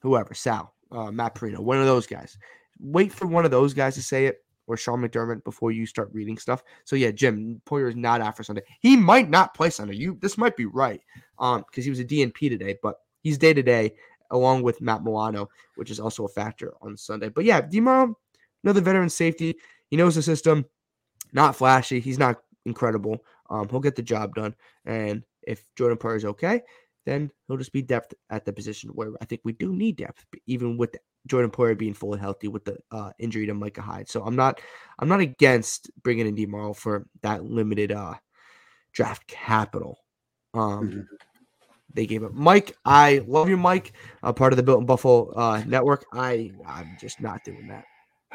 whoever Sal, uh, Matt Parrino, one of those guys. Wait for one of those guys to say it or Sean McDermott before you start reading stuff. So yeah, Jim Poyer is not out for Sunday. He might not play Sunday. You this might be right, um, because he was a DNP today, but he's day to day along with Matt Milano, which is also a factor on Sunday. But yeah, Demo, another veteran safety. He knows the system. Not flashy. He's not incredible. Um, he'll get the job done. And if Jordan Poyer is okay, then he'll just be depth at the position where I think we do need depth, even with Jordan Poyer being fully healthy with the uh, injury to Micah Hyde. So I'm not I'm not against bringing in Dean Marlowe for that limited uh, draft capital. Um,
Mhm.
They gave up Mike. I love you, Mike. Uh, part of the Built in Buffalo uh, network. I I'm just not doing that.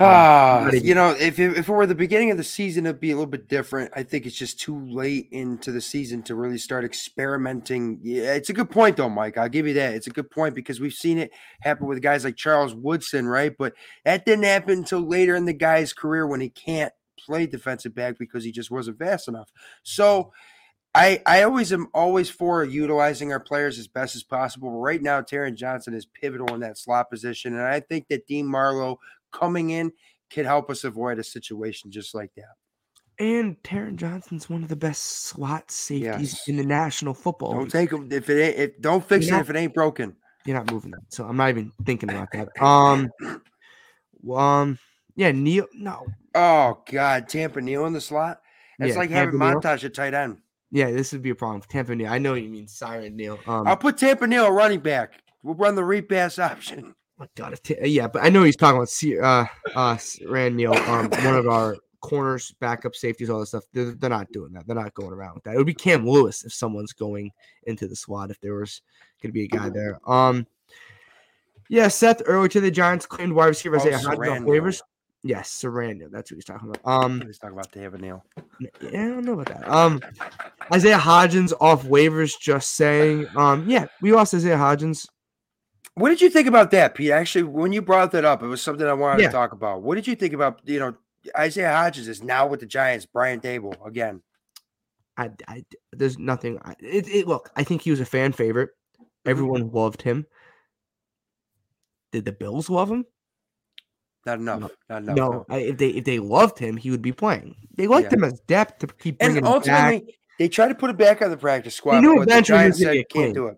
Ah, you know, if it, if it were the beginning of the season, it'd be a little bit different. I think it's just too late into the season to really start experimenting. Yeah, it's a good point, though, Mike. I'll give you that. It's a good point because we've seen it happen with guys like Charles Woodson, right? But that didn't happen until later in the guy's career when he can't play defensive back because he just wasn't fast enough. So I I always am always for utilizing our players as best as possible. But right now, Taron Johnson is pivotal in that slot position, and I think that Dean Marlowe coming in can help us avoid a situation just like that.
And Taron Johnson's one of the best slot safeties
Yes.
in the National Football.
Don't
League.
take them if it ain't. If, don't fix
You're
it
not-
if it ain't broken.
You're not moving that, so I'm not even thinking about that. Um, um, yeah, Neil. No,
Oh God, Tampa Neil in the slot. It's
Yeah,
like having
Tampa Neal.
montage at tight end.
yeah, this would be a problem. Tampa Neil. I know you mean Siran Neal. Um,
I'll put Tampa Neil running back. We'll run the read pass option.
My God, if Ta- yeah, but I know he's talking about C- uh, uh, Rand Neal, um, one of our corners, backup safeties, all this stuff. They're, they're not doing that. They're not going around with that. It would be Cam Lewis if someone's going into the slot. If there was going to be a guy there. Um, yeah, Seth earlier to the Giants claimed wide receiver
Oh,
Isaiah Hodgins off waivers. Yes, Sarandon. That's what he's talking about. Um,
Let's talk about Tampa Neal.
yeah, I don't know about that. Um, Isaiah Hodgins off waivers. Just saying. Um, yeah, we lost Isaiah Hodgins.
What did you think about that, Pete? Actually, when you brought that up, it was something I wanted
Yeah.
to talk about. What did you think about you know Isaiah Hodgins is now with the Giants, Brian Daboll again.
I, I there's nothing. I, it, it look. I think he was a fan favorite.
Mm-hmm.
Everyone loved him. Did the Bills love him?
Not enough. Not enough.
no. I, if they if they loved him, he would be playing. They liked
Yeah.
him as depth to keep bringing
And
him back.
they tried to put it back on the practice squad,
knew
but the
eventually he was
Giants said can't do it.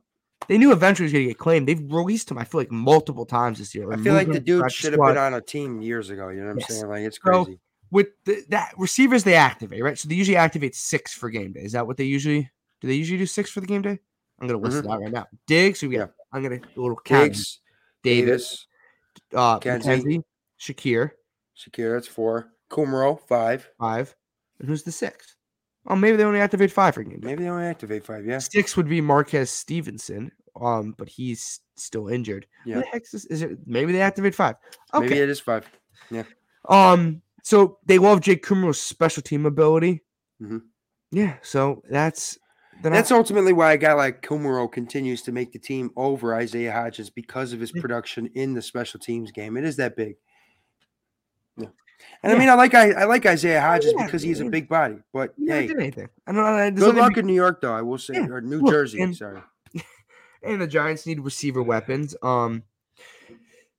They knew eventually he was going to get claimed. They've released him. I feel like multiple times this year.
I feel like the dude should have been on a team years ago. You know what I'm
Yes.
saying? Like it's
So,
crazy.
with the, that receivers they activate right. So they usually activate six for game day. Is that what they usually do? They usually do six for the game day. I'm gonna list it out right now. Diggs. We got. I'm gonna a little count.
Mm-hmm. Diggs,
Davis,
Davis,
uh,
Kenzie.
McKenzie, Shakir,
Shakira, that's four. Kumerow, five.
five, and who's the sixth? Oh, maybe they only activate five for game day.
Maybe they only activate five. Yeah.
Six would be Marquez Stevenson, um, but he's still injured.
Yeah.
the heck is, is it? Maybe they activate five. Okay.
Maybe it is five. Yeah.
Um, so they love Jake Kumerow's special team ability.
Mhm.
Yeah, so that's
That's ultimately why a guy like Kumerow continues to make the team over Isaiah Hodgins because of his production in the special teams game. It is that big. Yeah. And
Yeah.
I mean, I like I, I like Isaiah Hodgins
yeah,
because he's a big body. But hey,
anything. I don't know.
good luck
be-
in New York, though. I will say, or New
look,
Jersey. sorry.
And the Giants need receiver weapons. Um,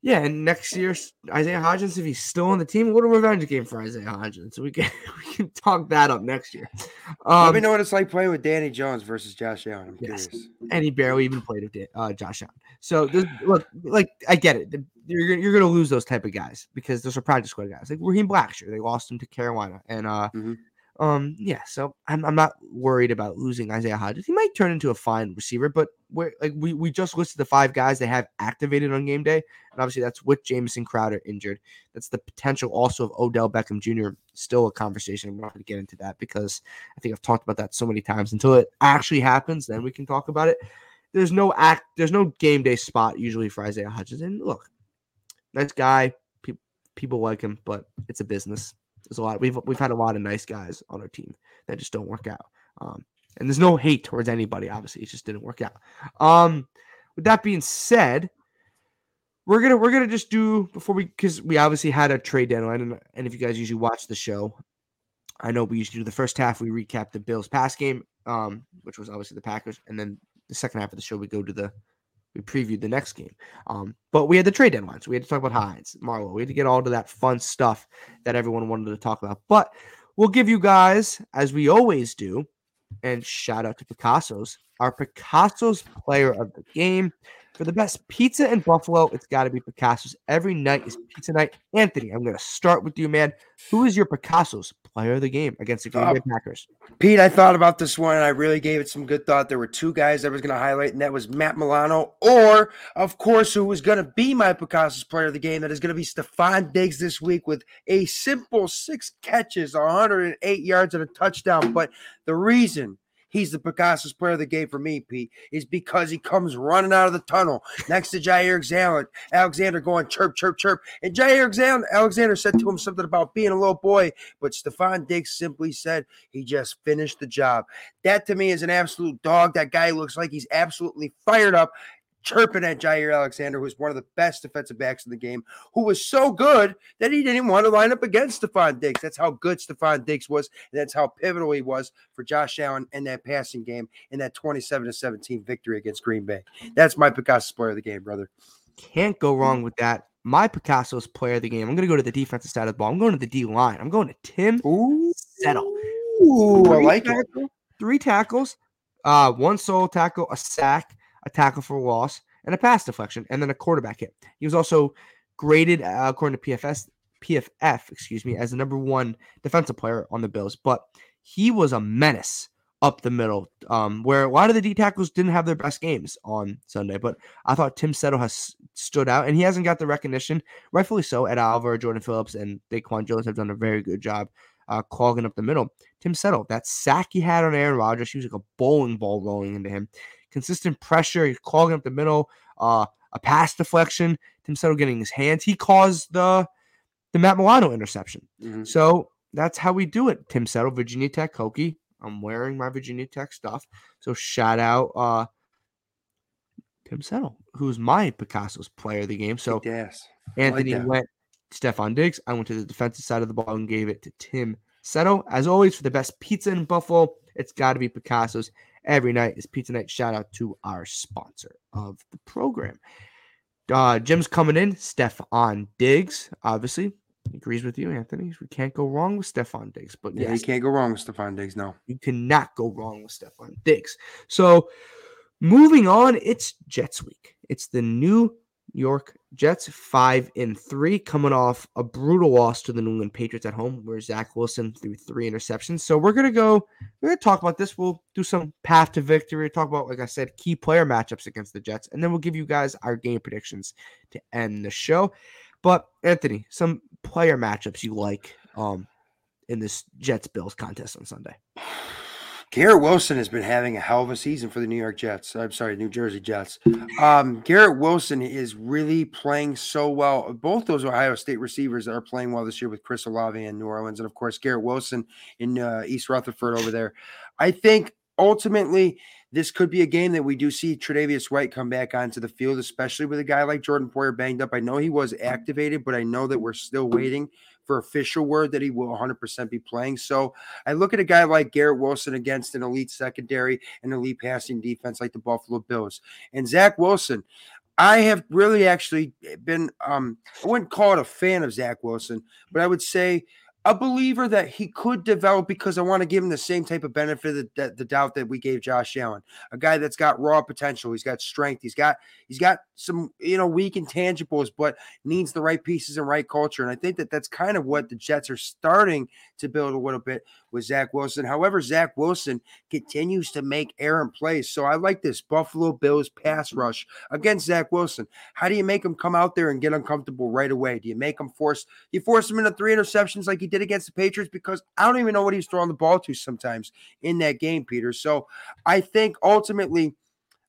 yeah, and next year Isaiah Hodgins, if he's still on the team, what a little revenge game for Isaiah Hodgins. So we can we can talk that up next year.
Let
Um,
me know what it's like playing with Danny Jones versus Josh Allen. I'm
Yes.
curious.
and he barely even played with uh, Josh Allen. So this, look, like I get it. You're gonna- you're gonna lose those type of guys because those are practice squad guys. Like Raheem Blackshear, they lost him to Carolina, and uh,
Mhm.
Um, yeah. So I'm I'm not worried about losing Isaiah Hodgins. He might turn into a fine receiver, but we're like we we just listed the five guys they have activated on game day, and obviously that's with Jameson Crowder injured. That's the potential also of Odell Beckham Jr. Still a conversation. I'm not going to get into that because I think I've talked about that so many times. Until it actually happens, then we can talk about it. There's no act. There's no game day spot usually for Isaiah Hodgins. And look, nice guy. Pe- people like him, but it's a business. There's a lot. We've we've had a lot of nice guys on our team that just don't work out. Um, and there's no hate towards anybody. Obviously, it just didn't work out. Um, with that being said, we're gonna we're gonna just do before we because we obviously had a trade deadline, and, and if you guys usually watch the show, I know we usually do the first half we recap the Bills pass game, um, which was obviously the Packers, and then the second half of the show we go to the we previewed the next game. Um, but we had the trade deadline, so we had to talk about Hines, Marlowe. We had to get all to that fun stuff that everyone wanted to talk about. But we'll give you guys, as we always do, and shout out to Picasso's, our Picasso's player of the game. For the best pizza in Buffalo, it's got to be Picasso's. Every night is pizza night. Anthony, I'm going to start with you, man. Who is your Picasso's player of the game against the Green
Uh,
Bay Packers?
Pete, I thought about this one and I really gave it some good thought. There were two guys I was going to highlight, and that was Matt Milano, or, of course, who was going to be my Picasso's player of the game. That is going to be Stefon Diggs this week with a simple six catches, 108 yards, and a touchdown. But the reason he's the Picasso's player of the game for me, Pete, is because he comes running out of the tunnel next to Jaire Alexander, Alexander going chirp, chirp, chirp. And Jaire Alexander, Alexander said to him something about being a little boy, but Stefon Diggs simply said, he just finished the job. That to me is an absolute dog. That guy looks like he's absolutely fired up. Chirping at Jaire Alexander, who's one of the best defensive backs in the game, who was so good that he didn't want to line up against Stefon Diggs. That's how good Stefon Diggs was, and that's how pivotal he was for Josh Allen in that passing game in that 27 to 17 victory against Green Bay. That's my Picasso player of the game, brother.
Can't go wrong with that. My Picasso's player of the game. I'm going to go to the defensive side of the ball. I'm going to the D line. I'm going to Tim
Ooh,
Settle.
Ooh, I
Three
like it.
Three tackles, uh, one solo tackle, a sack, a tackle for loss, and a pass deflection, and then a quarterback hit. He was also graded uh, according to PFS, PFF, excuse me, as the number one defensive player on the Bills. But he was a menace up the middle, um, where a lot of the D tackles didn't have their best games on Sunday. But I thought Tim Settle has stood out, and he hasn't got the recognition, rightfully so. Ed Oliver, Jordan Phillips, and Daquan Jones have done a very good job uh, clogging up the middle. Tim Settle, that sack he had on Aaron Rodgers, he was like a bowling ball rolling into him. Consistent pressure, he's clogging up the middle, uh, a pass deflection. Tim Settle getting his hands. He caused the the Matt Milano interception.
Mhm.
So that's how we do it. Tim Settle, Virginia Tech Hokie. I'm wearing my Virginia Tech stuff. So shout out uh Tim Settle, who's my Picasso's player of the game. So
ass.
Anthony
that.
went Stefon Diggs. I went to the defensive side of the ball and gave it to Tim Settle. As always, for the best pizza in Buffalo, it's got to be Picasso's. Every night is pizza night. Shout out to our sponsor of the program. Uh, Jim's coming in. Stefon Diggs, obviously, agrees with you, Anthony. We can't go wrong with Stefon Diggs. But
Yeah,
yes,
you can't go wrong with Stefon Diggs. No.
you cannot go wrong with Stefon Diggs. So moving on, it's Jets week. It's the New York Jets, five in three, coming off a brutal loss to the New England Patriots at home, where Zach Wilson threw three interceptions. So we're gonna go, we're gonna talk about this. We'll do some path to victory, talk about, like I said, key player matchups against the Jets, and then we'll give you guys our game predictions to end the show. But Anthony, some player matchups you like um in this Jets Bills contest on Sunday.
Garrett Wilson has been having a hell of a season for the New York Jets. I'm sorry, New Jersey Jets. Um, Garrett Wilson is really playing so well. Both those Ohio State receivers are playing well this year with Chris Olave in New Orleans, and of course Garrett Wilson in uh, East Rutherford over there. I think ultimately this could be a game that we do see Tre'Davious White come back onto the field, especially with a guy like Jordan Poyer banged up. I know he was activated, but I know that we're still waiting for official word that he will 100% be playing. So I look at a guy like Garrett Wilson against an elite secondary and elite passing defense like the Buffalo Bills. And Zach Wilson, I have really actually been, um, I wouldn't call it a fan of Zach Wilson, but I would say a believer that he could develop because I want to give him the same type of benefit that, that the doubt that we gave Josh Allen, a guy that's got raw potential. He's got strength. He's got he's got some you know weak intangibles, but needs the right pieces and right culture. And I think that that's kind of what the Jets are starting to build a little bit with Zach Wilson. However, Zach Wilson continues to make errant plays. So I like this Buffalo Bills pass rush against Zach Wilson. How do you make him come out there and get uncomfortable right away? Do you make him force you force him into three interceptions like he did against the Patriots? Because I don't even know what he's throwing the ball to sometimes in that game, Peter. So I think ultimately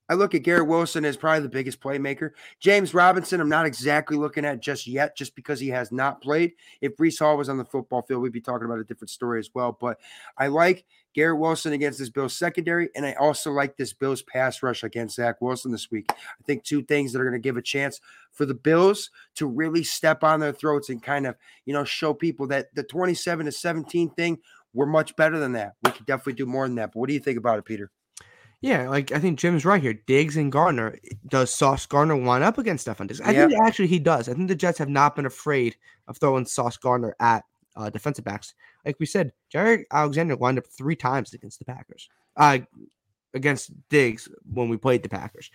I look at Garrett Wilson as probably the biggest playmaker. James Robinson, I'm not exactly looking at just yet, just because he has not played. If Breece Hall was on the football field, we'd be talking about a different story as well. But I like Garrett Wilson against this Bills secondary, and I also like this Bills pass rush against Zach Wilson this week. I think two things that are going to give a chance for the Bills to really step on their throats and kind of, you know, show people that the 27 to 17 thing, we're much better than that. We could definitely do more than that. But what do you think about it, Peter?
Yeah, like I think Jim's right here. Diggs and Gardner. Does Sauce Gardner line up against Stefon Diggs? I
Yeah.
think actually he does. I think the Jets have not been afraid of throwing Sauce Gardner at uh, defensive backs. Like we said, Jaire Alexander lined up three times against the Packers. Uh, against Diggs when we played the Packers.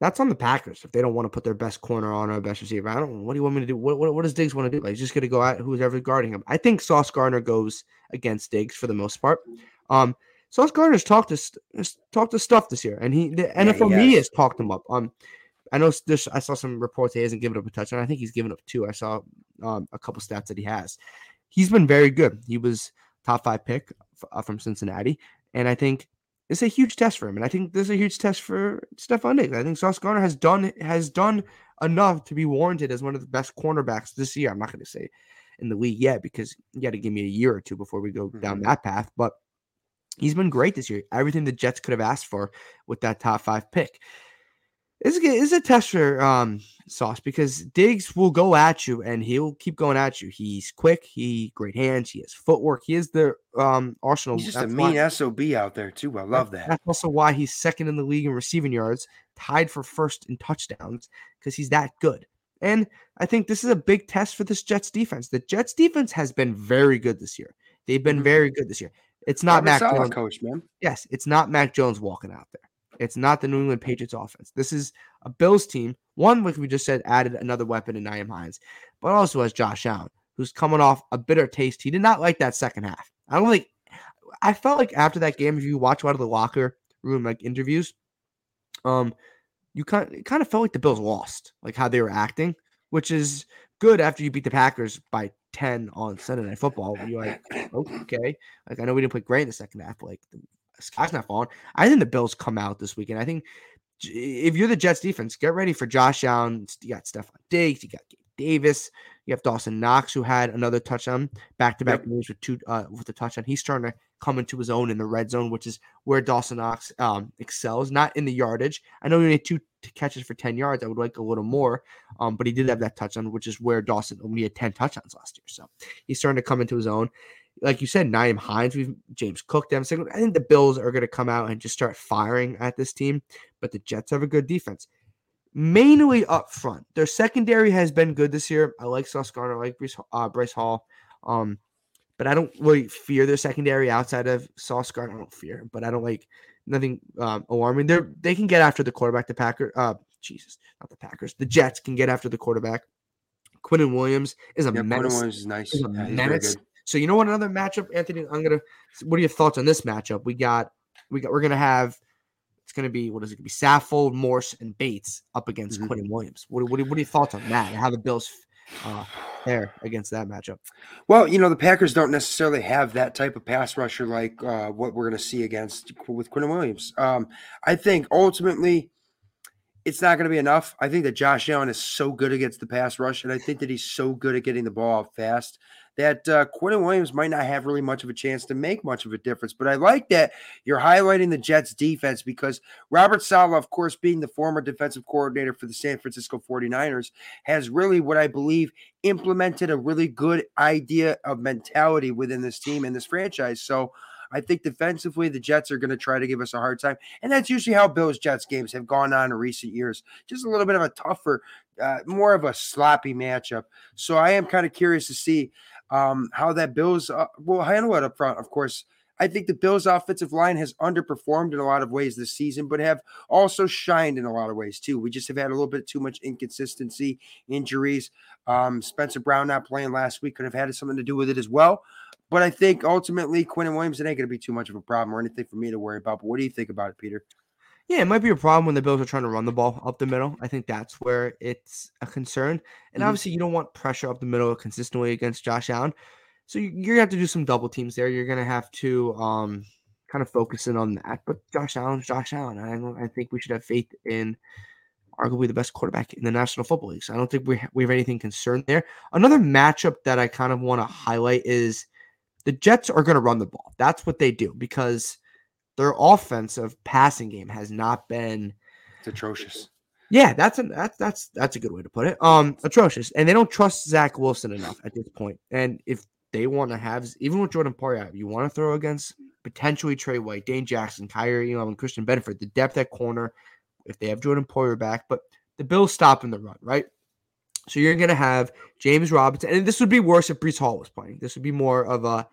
That's on the Packers if they don't want to put their best corner on or best receiver. I don't. What do you want me to do? What, what, what does Diggs want to do? Like, he's just going to go at who's ever guarding him. I think Sauce Gardner goes against Diggs for the most part. Um, Sauce Gardner's talked to talked to stuff this year, and he the
Yeah,
NFL
he
media
has.
has talked him up. Um, I know this. I saw some reports he hasn't given up a touchdown. I think he's given up two. I saw um, a couple stats that he has. He's been very good. He was top five pick f- uh, from Cincinnati, and I think it's a huge test for him. And I think this is a huge test for Stefon Diggs. I think Sauce Gardner has done has done enough to be warranted as one of the best cornerbacks this year. I'm not going to say in the league yet because you got to give me a year or two before we go down
Mhm.
that path. But he's been great this year. Everything the Jets could have asked for with that top five pick. It's a, it's a test for um Sauce because Diggs will go at you and he'll keep going at you. He's quick, he great hands, he has footwork, he is the um arsenal.
He's just
That's
a
why-
mean SOB out there too. I love that.
That's also why he's second in the league in receiving yards, tied for first in touchdowns because he's that good. And I think this is a big test for this Jets defense. The Jets defense has been very good this year. They've been
Mhm.
very good this year. It's not
Robert
Mac Jones.
coach, man.
Yes, it's not Mac Jones walking out there. It's not the New England Patriots offense. This is a Bills team. One, like we just said, added another weapon in Nyheim Hines, but also has Josh Allen, who's coming off a bitter taste. He did not like that second half. I don't think. I felt like after that game, if you watch out of the locker room like interviews, um, you kind it kind of felt like the Bills lost, like how they were acting, which is good after you beat the Packers by ten on Sunday Night Football. You're like, okay, like I know we didn't play great in the second half, but like sky's not falling. I think the Bills come out this weekend. I think if you're the Jets defense, get ready for Josh Allen. You got Stefon Diggs, you got Gabe Davis, you have Dawson Knox, who had another touchdown, back to back games with two uh, with a touchdown. He's starting to come into his own in the red zone, which is where Dawson Knox um, excels, not in the yardage. I know he had two catches for 10 yards. I would like a little more, um, but he did have that touchdown, which is where Dawson only had 10 touchdowns last year. So he's starting to come into his own. Like you said, Nyheim Hines, we've James Cook, them. I think the Bills are going to come out and just start firing at this team, but the Jets have a good defense. Mainly up front, their secondary has been good this year. I like Sauce Gardner, I like Bryce, uh, Bryce Hall, um, but I don't really fear their secondary outside of Sauce Gardner. I don't fear, but I don't like nothing um, alarming. They they can get after the quarterback. The Packers, uh, Jesus, not the Packers. The Jets can get after the quarterback. Quinnen Williams is a
Yeah,
menace.
Williams is nice.
is a
Yeah, he's very
menace. So you know what? Another matchup, Anthony. I'm gonna. What are your thoughts on this matchup? We got, we got. We're gonna have. It's gonna be what is it? Gonna be Saffold, Morse, and Bates up against
Mhm.
Quinnen Williams. What, what, what are your thoughts on that? And how the Bills uh, fare against that matchup?
Well, you know, the Packers don't necessarily have that type of pass rusher like uh, what we're going to see against with Quinn Williams. Um, I think ultimately it's not going to be enough. I think that Josh Allen is so good against the pass rush, and I think that he's so good at getting the ball out fast that uh, Williams might not have really much of a chance to make much of a difference. But I like that you're highlighting the Jets defense because Robert Saleh, of course, being the former defensive coordinator for the San Francisco 49ers, has really what I believe implemented a really good idea of mentality within this team and this franchise. So I think defensively, the Jets are going to try to give us a hard time. And that's usually how Bills Jets games have gone on in recent years. Just a little bit of a tougher, uh, more of a sloppy matchup. So I am kind of curious to see um, how that Bills uh, will handle it up front. Of course, I think the Bills' offensive line has underperformed in a lot of ways this season, but have also shined in a lot of ways too. We just have had a little bit too much inconsistency, injuries. Um, Spencer Brown not playing last week could have had something to do with it as well. But I think ultimately Quinnen Williams, it ain't going to be too much of a problem or anything for me to worry about. But what do you think about it, Peter?
Yeah, it might be a problem when the Bills are trying to run the ball up the middle. I think that's where it's a concern. And
Mhm.
obviously, you don't want pressure up the middle consistently against Josh Allen. So you- you're gonna have to do some double teams there. You're gonna have to um, kind of focus in on that. But Josh Allen's Josh Allen. I, I think we should have faith in arguably the best quarterback in the National Football League. So I don't think we ha- we have anything concerned there. Another matchup that I kind of want to highlight is the Jets are going to run the ball. That's what they do because their offensive passing game has not been
It's atrocious.
yeah, that's a that's that's that's a good way to put it. Um, atrocious, and they don't trust Zach Wilson enough at this point. And if they want to have, even with Jordan Poyer, you want to throw against potentially Trey White, Dane Jackson, Kaiir, Elam, and Christian Benford, the depth at corner. If they have Jordan Poyer back, but the Bills stopping the run, right? So you're gonna have James Robinson, and this would be worse if Breece Hall was playing. This would be more of a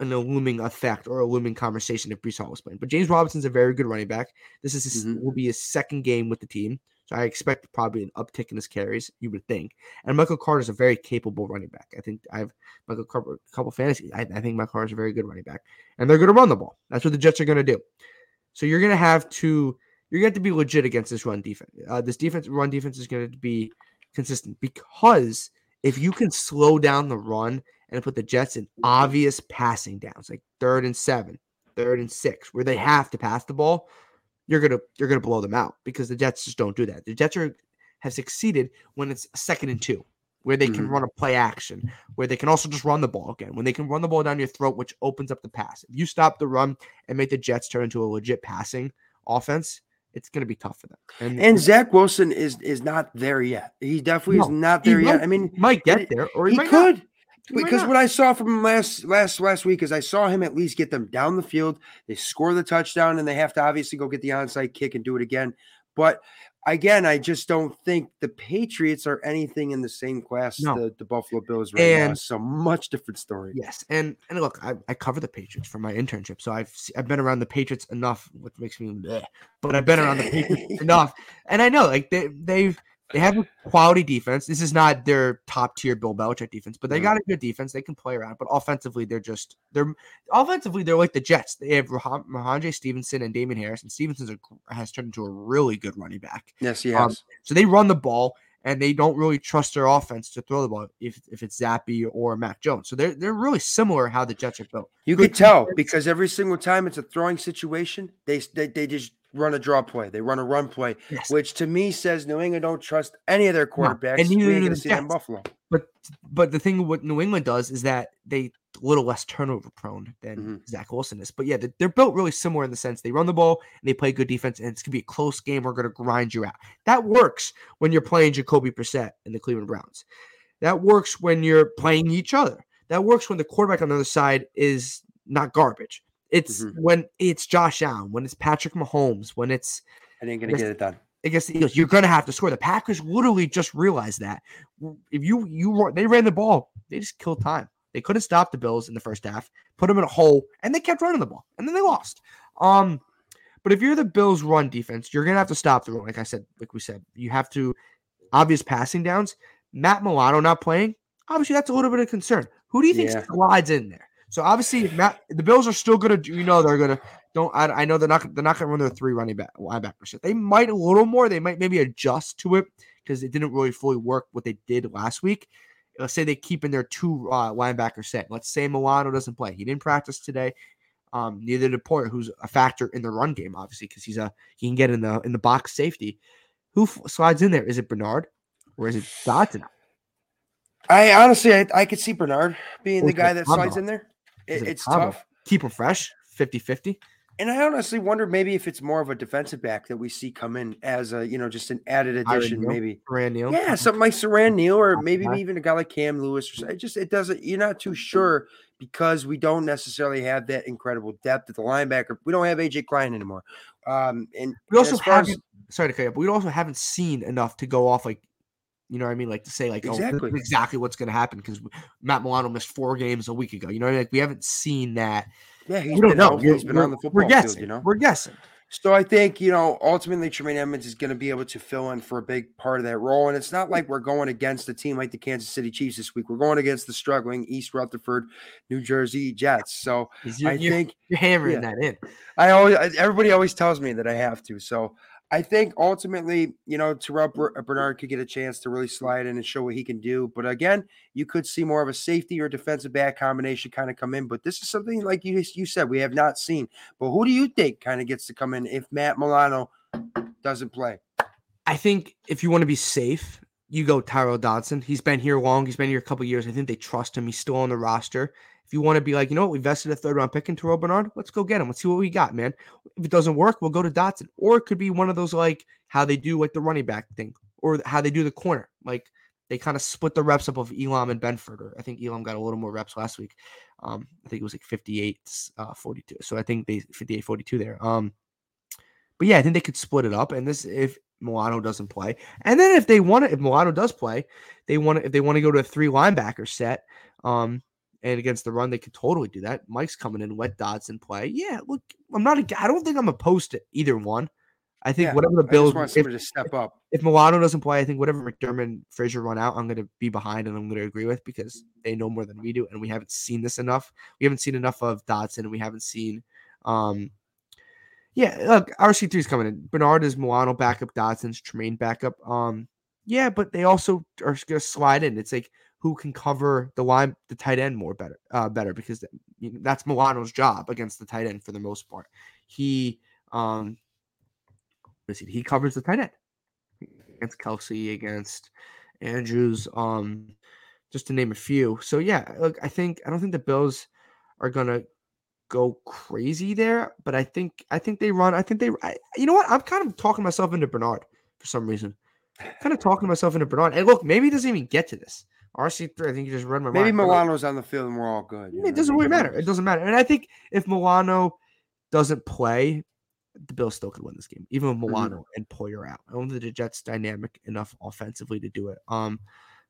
an looming effect or a looming conversation if Breece Hall was playing. But James Robinson's a very good running back. This is his,
Mhm.
will be his second game with the team. So I expect probably an uptick in his carries, you would think. And Michael Carter is a very capable running back. I think I have Michael Carter, a couple fantasy. I, I think Michael Carter is a very good running back. And they're going to run the ball. That's what the Jets are going to do. So you're going to have to you're going to have to be legit against this run defense. Uh, this defense run defense is going to be consistent because if you can slow down the run and put the Jets in obvious passing downs, like third and seven, third and six, where they have to pass the ball, you're gonna you're gonna blow them out because the Jets just don't do that. The Jets are have succeeded when it's second and two, where they can
Mhm.
run a play action, where they can also just run the ball again, when they can run the ball down your throat, which opens up the pass. If you stop the run and make the Jets turn into a legit passing offense, it's going to be tough for them.
And, and Zach Wilson is is not there yet. He definitely no, is not there yet.
Might,
I mean,
might get there, or he,
he could. Not. Because what I saw from last last last week is I saw him at least get them down the field. They score the touchdown, and they have to obviously go get the onside kick and do it again. But again, I just don't think the Patriots are anything in the same class no. the, the Buffalo Bills right and, now. So much different story.
Yes, and and look, I, I cover the Patriots for my internship, so I've I've been around the Patriots enough, which makes me, bleh, but I've been around the Patriots enough, and I know like they they've they have a quality defense. This is not their top tier Bill Belichick defense, but they got a good defense. They can play around, but offensively, they're just they're offensively they're like the Jets. They have Rhamondre Stevenson and Damien Harris, and Stevenson has turned into a really good running back.
Yes, he um, has. Um,
so they run the ball, and they don't really trust their offense to throw the ball if, if it's Zappe or Mac Jones. So they're they're really similar how the Jets are built.
You could tell because every single time it's a throwing situation, they they, they just run a draw play. They run a run play, yes. which to me says New England don't trust any of their quarterbacks. No, and neither do the see Buffalo.
But but the thing what New England does is that they a little less turnover prone than mm-hmm. Zach Wilson is. But yeah, they're, they're, built really similar in the sense they run the ball and they play good defense, and it's gonna be a close game. We're gonna grind you out. That works when you're playing Jacoby Brissett and the Cleveland Browns. That works when you're playing each other. That works when the quarterback on the other side is not garbage. It's mm-hmm. when it's Josh Allen, when it's Patrick Mahomes, when it's
I ain't gonna get it done.
Against the Eagles, you're gonna have to score. The Packers literally just realized that if you you they ran the ball, they just killed time. They couldn't stop the Bills in the first half, put them in a hole, and they kept running the ball, and then they lost. Um, but if you're the Bills' run defense, you're gonna have to stop the run. Like I said, like we said, you have to obvious passing downs. Matt Milano not playing, obviously that's a little bit of concern. Who do you think yeah. slides in there? So obviously, Matt, the Bills are still gonna. You know, they're gonna. Don't I, I know they're not. They're not gonna run their three running back linebackers. They might a little more. They might maybe adjust to it because it didn't really fully work what they did last week. Let's say they keep in their two uh, linebacker set. Let's say Milano doesn't play. He didn't practice today. Um, neither did Poyer, who's a factor in the run game, obviously, because he's a he can get in the in the box safety. Who f- slides in there? Is it Bernard or is it Dodson?
I honestly, I, I could see Bernard being the guy that slides in there. It, it's tough.
Keep them fresh, 50 50.
And I honestly wonder maybe if it's more of a defensive back that we see come in as a, you know, just an added addition, maybe.
Siran Neal.
Yeah, something like Siran Neal, or maybe even a guy like Cam Lewis. It just, it doesn't, you're not too sure because we don't necessarily have that incredible depth at the linebacker. We don't have AJ Klein anymore. Um, and
we also haven't, as, sorry to cut you, but we also haven't seen enough to go off like you know what I mean? Like to say like oh, exactly, oh, exactly what's going to happen because Matt Milano missed four games a week ago. You know, I mean? like we haven't seen that.
Yeah, he's we don't know. He's been on the football
we're guessing,
field. You know,
we're guessing.
So I think you know ultimately Tremaine Edmunds is going to be able to fill in for a big part of that role, and it's not like we're going against a team like the Kansas City Chiefs this week. We're going against the struggling East Rutherford, New Jersey Jets. So I think
you're hammering yeah, that in.
I always everybody always tells me that I have to. So I think ultimately, you know, Terrel uh, Bernard could get a chance to really slide in and show what he can do. But again, you could see more of a safety or defensive back combination kind of come in. But this is something like you you said we have not seen. But who do you think kind of gets to come in if Matt Milano doesn't play?
I think if you want to be safe, you go Tyrel Dodson. He's been here long. He's been here a couple years. I think they trust him. He's still on the roster. You want to be like, you know what, we vested a third round pick in Terrel Bernard, let's go get him. Let's see what we got, man. If it doesn't work, we'll go to Dodson. Or it could be one of those like how they do like the running back thing, or how they do the corner. Like they kind of split the reps up of Elam and Benford. Or I think Elam got a little more reps last week. Um, I think it was like 58, uh, 42. So I think they 58, 42 there. Um, but yeah, I think they could split it up. And this, if Milano doesn't play, and then if they want to, if Milano does play, they want to, if they want to go to a three linebacker set, um, and against the run, they could totally do that. Mike's coming in, let Dodson play. Yeah, look, I'm not. A, I don't think I'm opposed to either one. I think yeah, whatever the Bills
want if, to step up.
If Milano doesn't play, I think whatever McDermott and Frazier run out, I'm going to be behind and I'm going to agree with because they know more than we do, and we haven't seen this enough. We haven't seen enough of Dodson, and we haven't seen. um Yeah, look, RC three is coming in. Bernard is Milano backup, Dodson's Tremaine backup. Um, yeah, but they also are going to slide in. It's like who can cover the line, the tight end more better, uh, better because that's Milano's job against the tight end for the most part. He, um, he, he covers the tight end against Kelce, against Andrews, um, just to name a few. So yeah, look, I think I don't think the Bills are gonna go crazy there, but I think I think they run. I think they. I, you know what? I'm kind of talking myself into Bernard for some reason. Kind of talking myself into Bernard. And look, maybe he doesn't even get to this. RC three. I think you just read my
Maybe
mind. like,
Milano's on the field and we're all good.
it
know?
doesn't really matter. It doesn't matter. And I think if Milano doesn't play, the Bills still could win this game, even with Milano and Poyer out. I don't think the Jets dynamic enough offensively to do it. Um,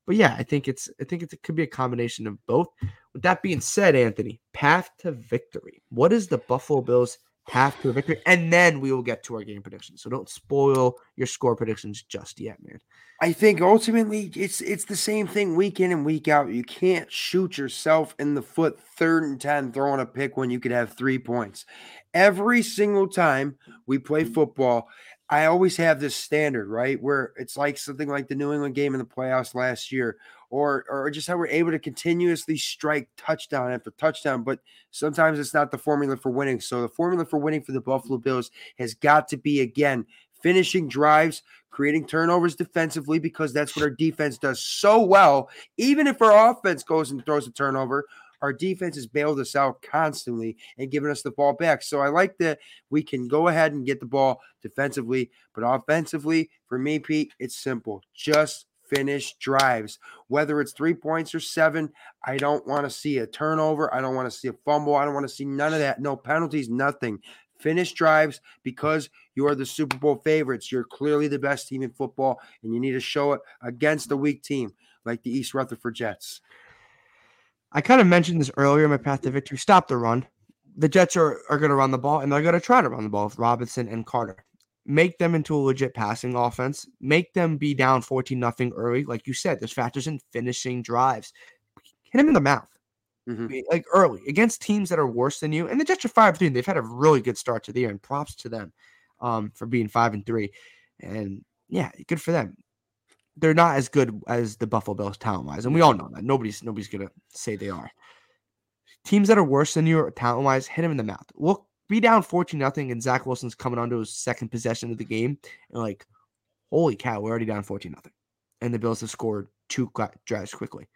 but yeah, I think it's I think it's, it could be a combination of both. With that being said, Anthony, path to victory. What is the Buffalo Bills path to a victory? And then we will get to our game predictions. So don't spoil your score predictions just yet, man.
I think ultimately it's it's the same thing week in and week out. You can't shoot yourself in the foot third and 10 throwing a pick when you could have 3 points. Every single time we play football, I always have this standard, right? Where it's like something like the New England game in the playoffs last year or or just how we're able to continuously strike touchdown after touchdown, but sometimes it's not the formula for winning. So the formula for winning for the Buffalo Bills has got to be again finishing drives, creating turnovers defensively because that's what our defense does so well. Even if our offense goes and throws a turnover, our defense has bailed us out constantly and given us the ball back. So I like that we can go ahead and get the ball defensively, but offensively, for me, Pete, it's simple. Just finish drives. Whether it's three points or seven, I don't want to see a turnover. I don't want to see a fumble. I don't want to see none of that. No penalties, nothing. Finish drives because you are the Super Bowl favorites. You're clearly the best team in football, and you need to show it against a weak team like the East Rutherford Jets.
I kind of mentioned this earlier in my path to victory. Stop the run. The Jets are, are going to run the ball, and they're going to try to run the ball with Robinson and Carter. Make them into a legit passing offense. Make them be down 14 nothing early. Like you said, there's factors in finishing drives. Hit him in the mouth.
Mhm.
Like early against teams that are worse than you. And the Jets are 5 3. They've had a really good start to the year, and props to them um, for being 5 and 3. And yeah, good for them. They're not as good as the Buffalo Bills talent wise, and we all know that. Nobody's nobody's gonna say they are. Teams that are worse than you talent wise, hit him in the mouth. Look, be down 14 nothing, and Zach Wilson's coming onto his second possession of the game, and like, holy cow, we're already down 14 nothing, and the Bills have scored two drives quickly.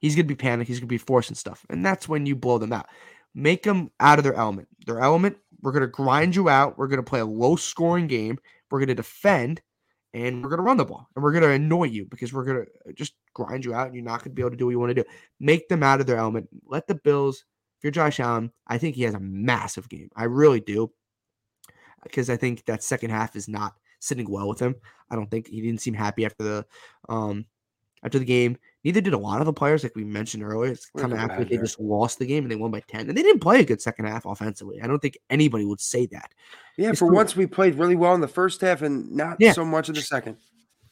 He's gonna be panicked. He's gonna be forcing stuff, and that's when you blow them out. Make them out of their element. Their element. We're gonna grind you out. We're gonna play a low scoring game. We're gonna defend, and we're gonna run the ball, and we're gonna annoy you because we're gonna uh, just grind you out, and you're not gonna be able to do what you want to do. Make them out of their element. Let the Bills. If you're Josh Allen, I think he has a massive game. I really do, because I think that second half is not sitting well with him. I don't think he didn't seem happy after the um after the game. Neither did a lot of the players, like we mentioned earlier. It's kind of after they just lost the game and they won by 10. And they didn't play a good second half offensively. I don't think anybody would say that.
Yeah,
It's
for
true.
once we played really well in the first half and not
Yeah.
so much in the second.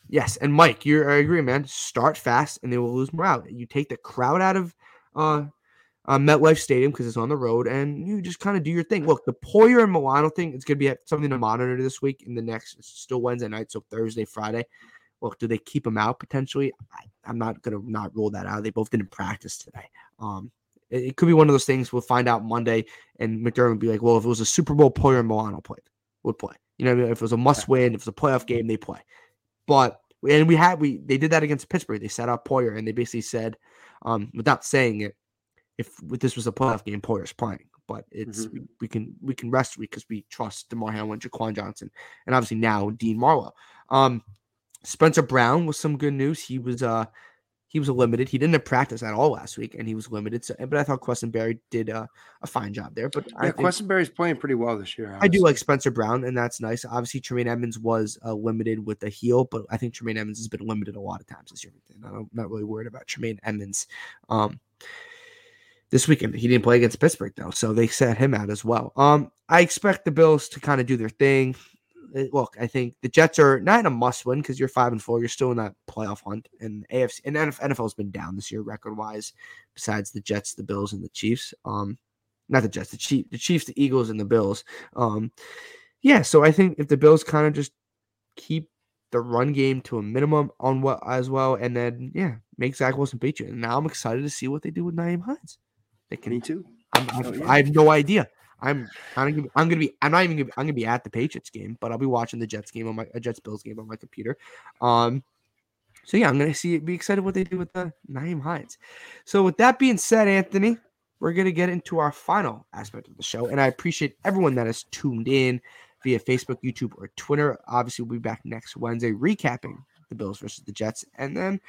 Yes, and Mike, you're I agree, man. Start fast and they will lose morale. You take the crowd out of uh, uh MetLife Stadium because it's on the road, and you just kind of do your thing. Look, the Poyer and Milano thing, it's gonna be something to monitor this week. In the next, it's still Wednesday night, so Thursday, Friday. Look, do they keep them out potentially? I, I'm not gonna not rule that out. They both didn't practice today. Um, it, it could be one of those things. We'll find out Monday, and McDermott would be like, "Well, if it was a Super Bowl, Poyer and Milano played, would play. You know, what I mean? if it was a must win, if it was a playoff game, they play." But and we had we they did that against Pittsburgh. They set up Poyer and they basically said, um, without saying it, if this was a playoff game, Poyer's playing. But it's
Mhm.
we, we can we can rest because we trust Damar Hamlin, Jaquan Johnson, and obviously now Dean Marlowe. Um, Spencer Brown was some good news. He was uh he was limited. He didn't practice at all last week, and he was limited. So, but I thought Quessenberry did uh, a fine job there. But
Yeah, Quessenberry's playing pretty well this year.
I do like Spencer Brown, and that's nice. Obviously, Tremaine Edmunds was uh, limited with the heel, but I think Tremaine Edmunds has been limited a lot of times this year. I'm not really worried about Tremaine Edmunds. Um, this weekend he didn't play against Pittsburgh though, so they set him out as well. Um, I expect the Bills to kind of do their thing. Uh, Look, I think the Jets are not in a must win because you're five and four. You're still in that playoff hunt, and AFC and NFL has been down this year record wise. Besides the Jets, the Bills, and the Chiefs. Um, not the Jets, the Chiefs, the Chiefs, the Eagles, and the Bills. Um, yeah, so I think if the Bills kind of just keep the run game to a minimum on what as well, and then yeah, make Zach Wilson beat you. And now I'm excited to see what they do with Nyheim Hines. They can.
Me too.
I'm, I'm-
Oh, yeah.
I have no idea. I'm kind of. I'm gonna be. I'm not even. Gonna be, I'm gonna be at the Patriots game, but I'll be watching the Jets game on my a Jets Bills game on my computer. Um. So yeah, I'm gonna see. Be excited what they do with the Nyheim Hines. So with that being said, Anthony, we're going to get into our final aspect of the show. And I appreciate everyone that has tuned in via Facebook, YouTube, or Twitter. Obviously, we'll be back next Wednesday recapping the Bills versus the Jets and then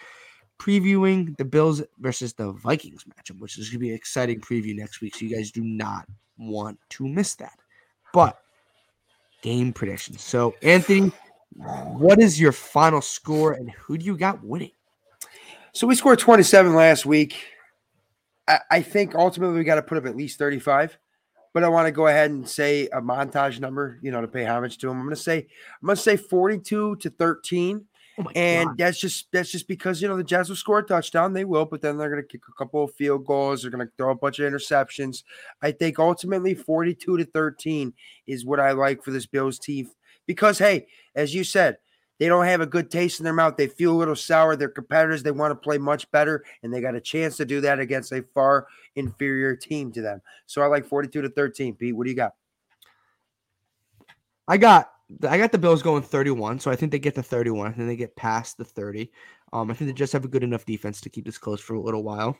previewing the Bills versus the Vikings matchup, which is going to be an exciting preview next week. So you guys do not want to miss that. But game predictions. So, Anthony, what is your final score and who do you got winning?
So we scored 27 last week. I, think ultimately we got to put up at least 35. But I want to go ahead and say a montage number, you know, to pay homage to him. I'm going to say I'm going to say 42 to 13. Oh and God. that's just that's just because you know the Jazz will score a touchdown, they will, but then they're going to kick a couple of field goals. They're going to throw a bunch of interceptions. I think ultimately 42 to 13 is what I like for this Bills team because hey, as you said, they don't have a good taste in their mouth. They feel a little sour. They're competitors. They want to play much better, and they got a chance to do that against a far inferior team to them. So I like 42 to 13. Pete, what do you got?
I got I got the Bills going 31, so I think they get to 31. I think they get past the 30. Um, I think they just have a good enough defense to keep this close for a little while.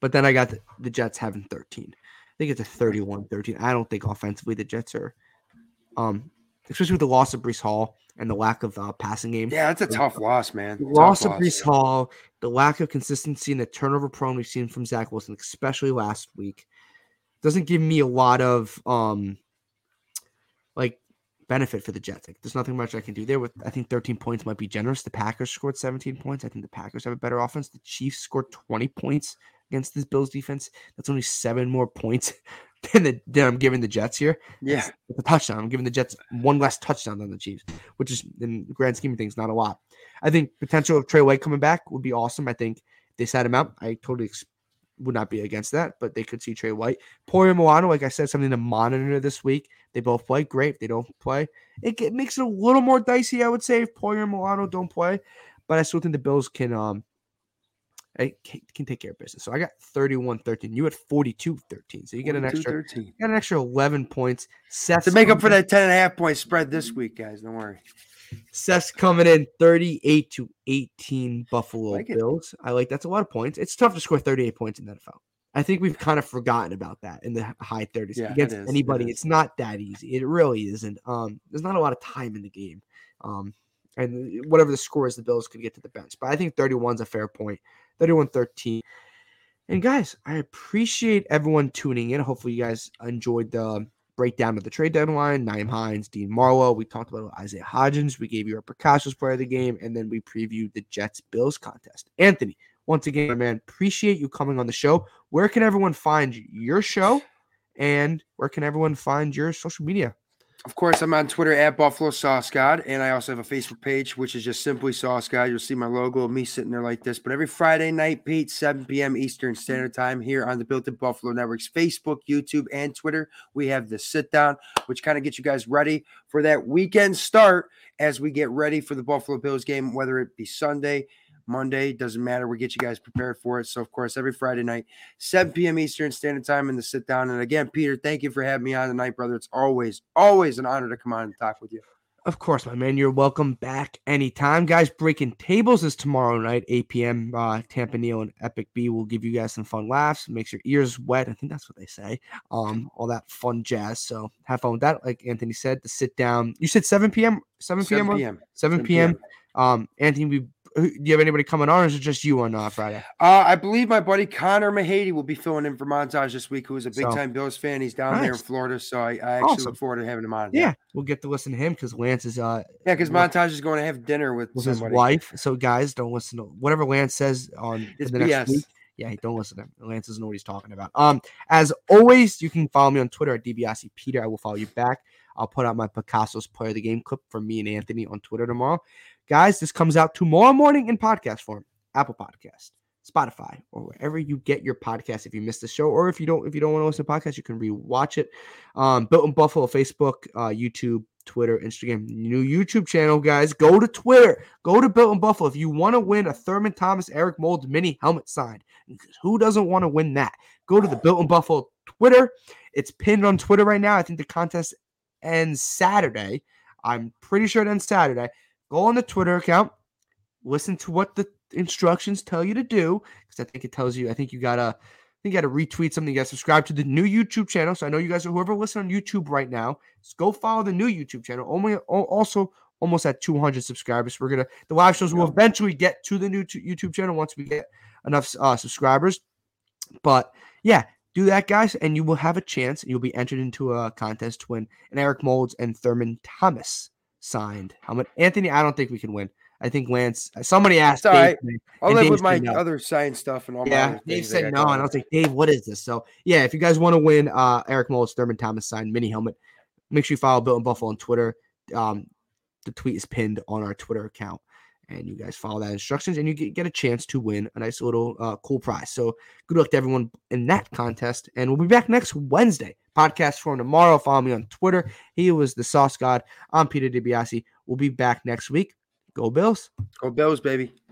But then I got the, the Jets having 13. I think it's a 31 13. I don't think offensively the Jets are, um, especially with the loss of Breece Hall and the lack of uh, passing game.
Yeah, that's a tough loss, man.
The loss of Breece Hall, the lack of consistency and the turnover prone we've seen from Zach Wilson, especially last week, doesn't give me a lot of um like benefit for the Jets. Like, there's nothing much I can do there. With I think 13 points might be generous. The Packers scored 17 points. I think the Packers have a better offense. The Chiefs scored 20 points against this Bills defense. That's only seven more points than, the, than I'm giving the Jets here.
Yeah,
it's a touchdown. I'm giving the Jets one less touchdown than the Chiefs, which is in the grand scheme of things not a lot. I think potential of Trey White coming back would be awesome. I think they sat him out. I totally ex- would not be against that, but they could see Trey White. Poyer Milano, like I said, something to monitor this week. They both play great. If they don't play, it, it makes it a little more dicey, I would say, if Poyer and Milano don't play. But I still think the Bills can um I can, can take care of business. So I got 31-13. You had 42-13. So you get an extra 13. You got an extra 11 points.
Seth to make up for that 10 and a half point spread this week, guys. Don't worry.
Seth's coming in 38 to 18 Buffalo like Bills. I like that's a lot of points. It's tough to score 38 points in the NFL. I think we've kind of forgotten about that in the high 30s yeah, against it anybody. It it's not that easy. It really isn't. Um, there's not a lot of time in the game. Um, and whatever the score is, the Bills could get to the bench. But I think 31 is a fair point. 31 13. And guys, I appreciate everyone tuning in. Hopefully, you guys enjoyed the breakdown of the trade deadline. Nyheim Hines, Dean Marlowe. We talked about Isaiah Hodgins. We gave you our Picasso's player of the game, and then we previewed the Jets Bills contest. Anthony, once again, my man, appreciate you coming on the show. Where can everyone find your show, and where can everyone find your social media?
Of course, I'm on Twitter at Buffalo Sauce God, and I also have a Facebook page, which is just simply Sauce God. You'll see my logo of me sitting there like this. But every Friday night, Pete, 7 p.m. Eastern Standard Time, here on the Built in Buffalo Networks, Facebook, YouTube, and Twitter, we have the sit down, which kind of gets you guys ready for that weekend start as we get ready for the Buffalo Bills game, whether it be Sunday, Monday, doesn't matter. We get you guys prepared for it. So, of course, every Friday night, 7 p.m. Eastern Standard Time in the sit down. And again, Peter, thank you for having me on tonight, brother. It's always, always an honor to come on and talk with you.
Of course, my man. You're welcome back anytime. Guys, Breaking Tables is tomorrow night, 8 p.m. Uh, Tampa Neal and Epic B will give you guys some fun laughs, makes your ears wet. I think that's what they say. Um, all that fun jazz. So have fun with that. Like Anthony said, to sit down. You said 7 p.m. 7 p.m. 7 p.m. 7 p.m. Um, Anthony, we do you have anybody coming on, or is it just you on uh, Friday?
Uh, I believe my buddy Connor Mahady will be filling in for Montage this week, who is a big time Bills fan. He's down nice. there in Florida, so I, I actually awesome. look forward to having him on.
Yeah, we'll get to listen to him because Lance is uh
yeah, because Montage is going to have dinner with,
with his wife. So guys, don't listen to whatever Lance says on it's the next BS. week. Yeah, don't listen to him. Lance doesn't know what he's talking about. Um, as always, you can follow me on Twitter at DiBiase Peter. I will follow you back. I'll put out my Picasso's player of the game clip for me and Anthony on Twitter tomorrow. Guys, this comes out tomorrow morning in podcast form. Apple Podcast, Spotify, or wherever you get your podcast. If you missed the show, or if you don't, if you don't want to listen to podcast, you can rewatch it. Um, Built in Buffalo, Facebook, uh, YouTube, Twitter, Instagram, new YouTube channel, guys. Go to Twitter. Go to Built in Buffalo if you want to win a Thurman Thomas Eric Moulds mini helmet signed. Who doesn't want to win that? Go to the Built in Buffalo Twitter. It's pinned on Twitter right now. I think the contest ends Saturday. I'm pretty sure it ends Saturday. Go on the Twitter account, listen to what the instructions tell you to do, because I think it tells you. I think you gotta I think you got to retweet something. You got to subscribe to the new YouTube channel. So I know you guys are whoever listen on YouTube right now. Just go follow the new YouTube channel. Only also almost at 200 subscribers. We're gonna the live shows will eventually get to the new YouTube channel once we get enough uh, subscribers. But yeah, do that, guys, and you will have a chance. And you'll be entered into a contest to win an Eric Moulds and Thurman Thomas signed helmet. Anthony, I don't think we can win. I think Lance. Somebody asked.
All right. I'll live Dave with my no. other sign stuff and all.
Yeah, Dave said no, and I was like, Dave, what is this? So yeah, if you guys want to win uh Eric Moulds, Thurman Thomas signed mini helmet, make sure you follow Built in Buffalo on Twitter. Um, the tweet is pinned on our Twitter account and you guys follow that instructions and you get, get a chance to win a nice little uh, cool prize. So good luck to everyone in that contest. And we'll be back next Wednesday. Podcast for tomorrow. Follow me on Twitter. He was the sauce god. I'm Peter DiBiase. We'll be back next week. Go Bills.
Go Bills, baby.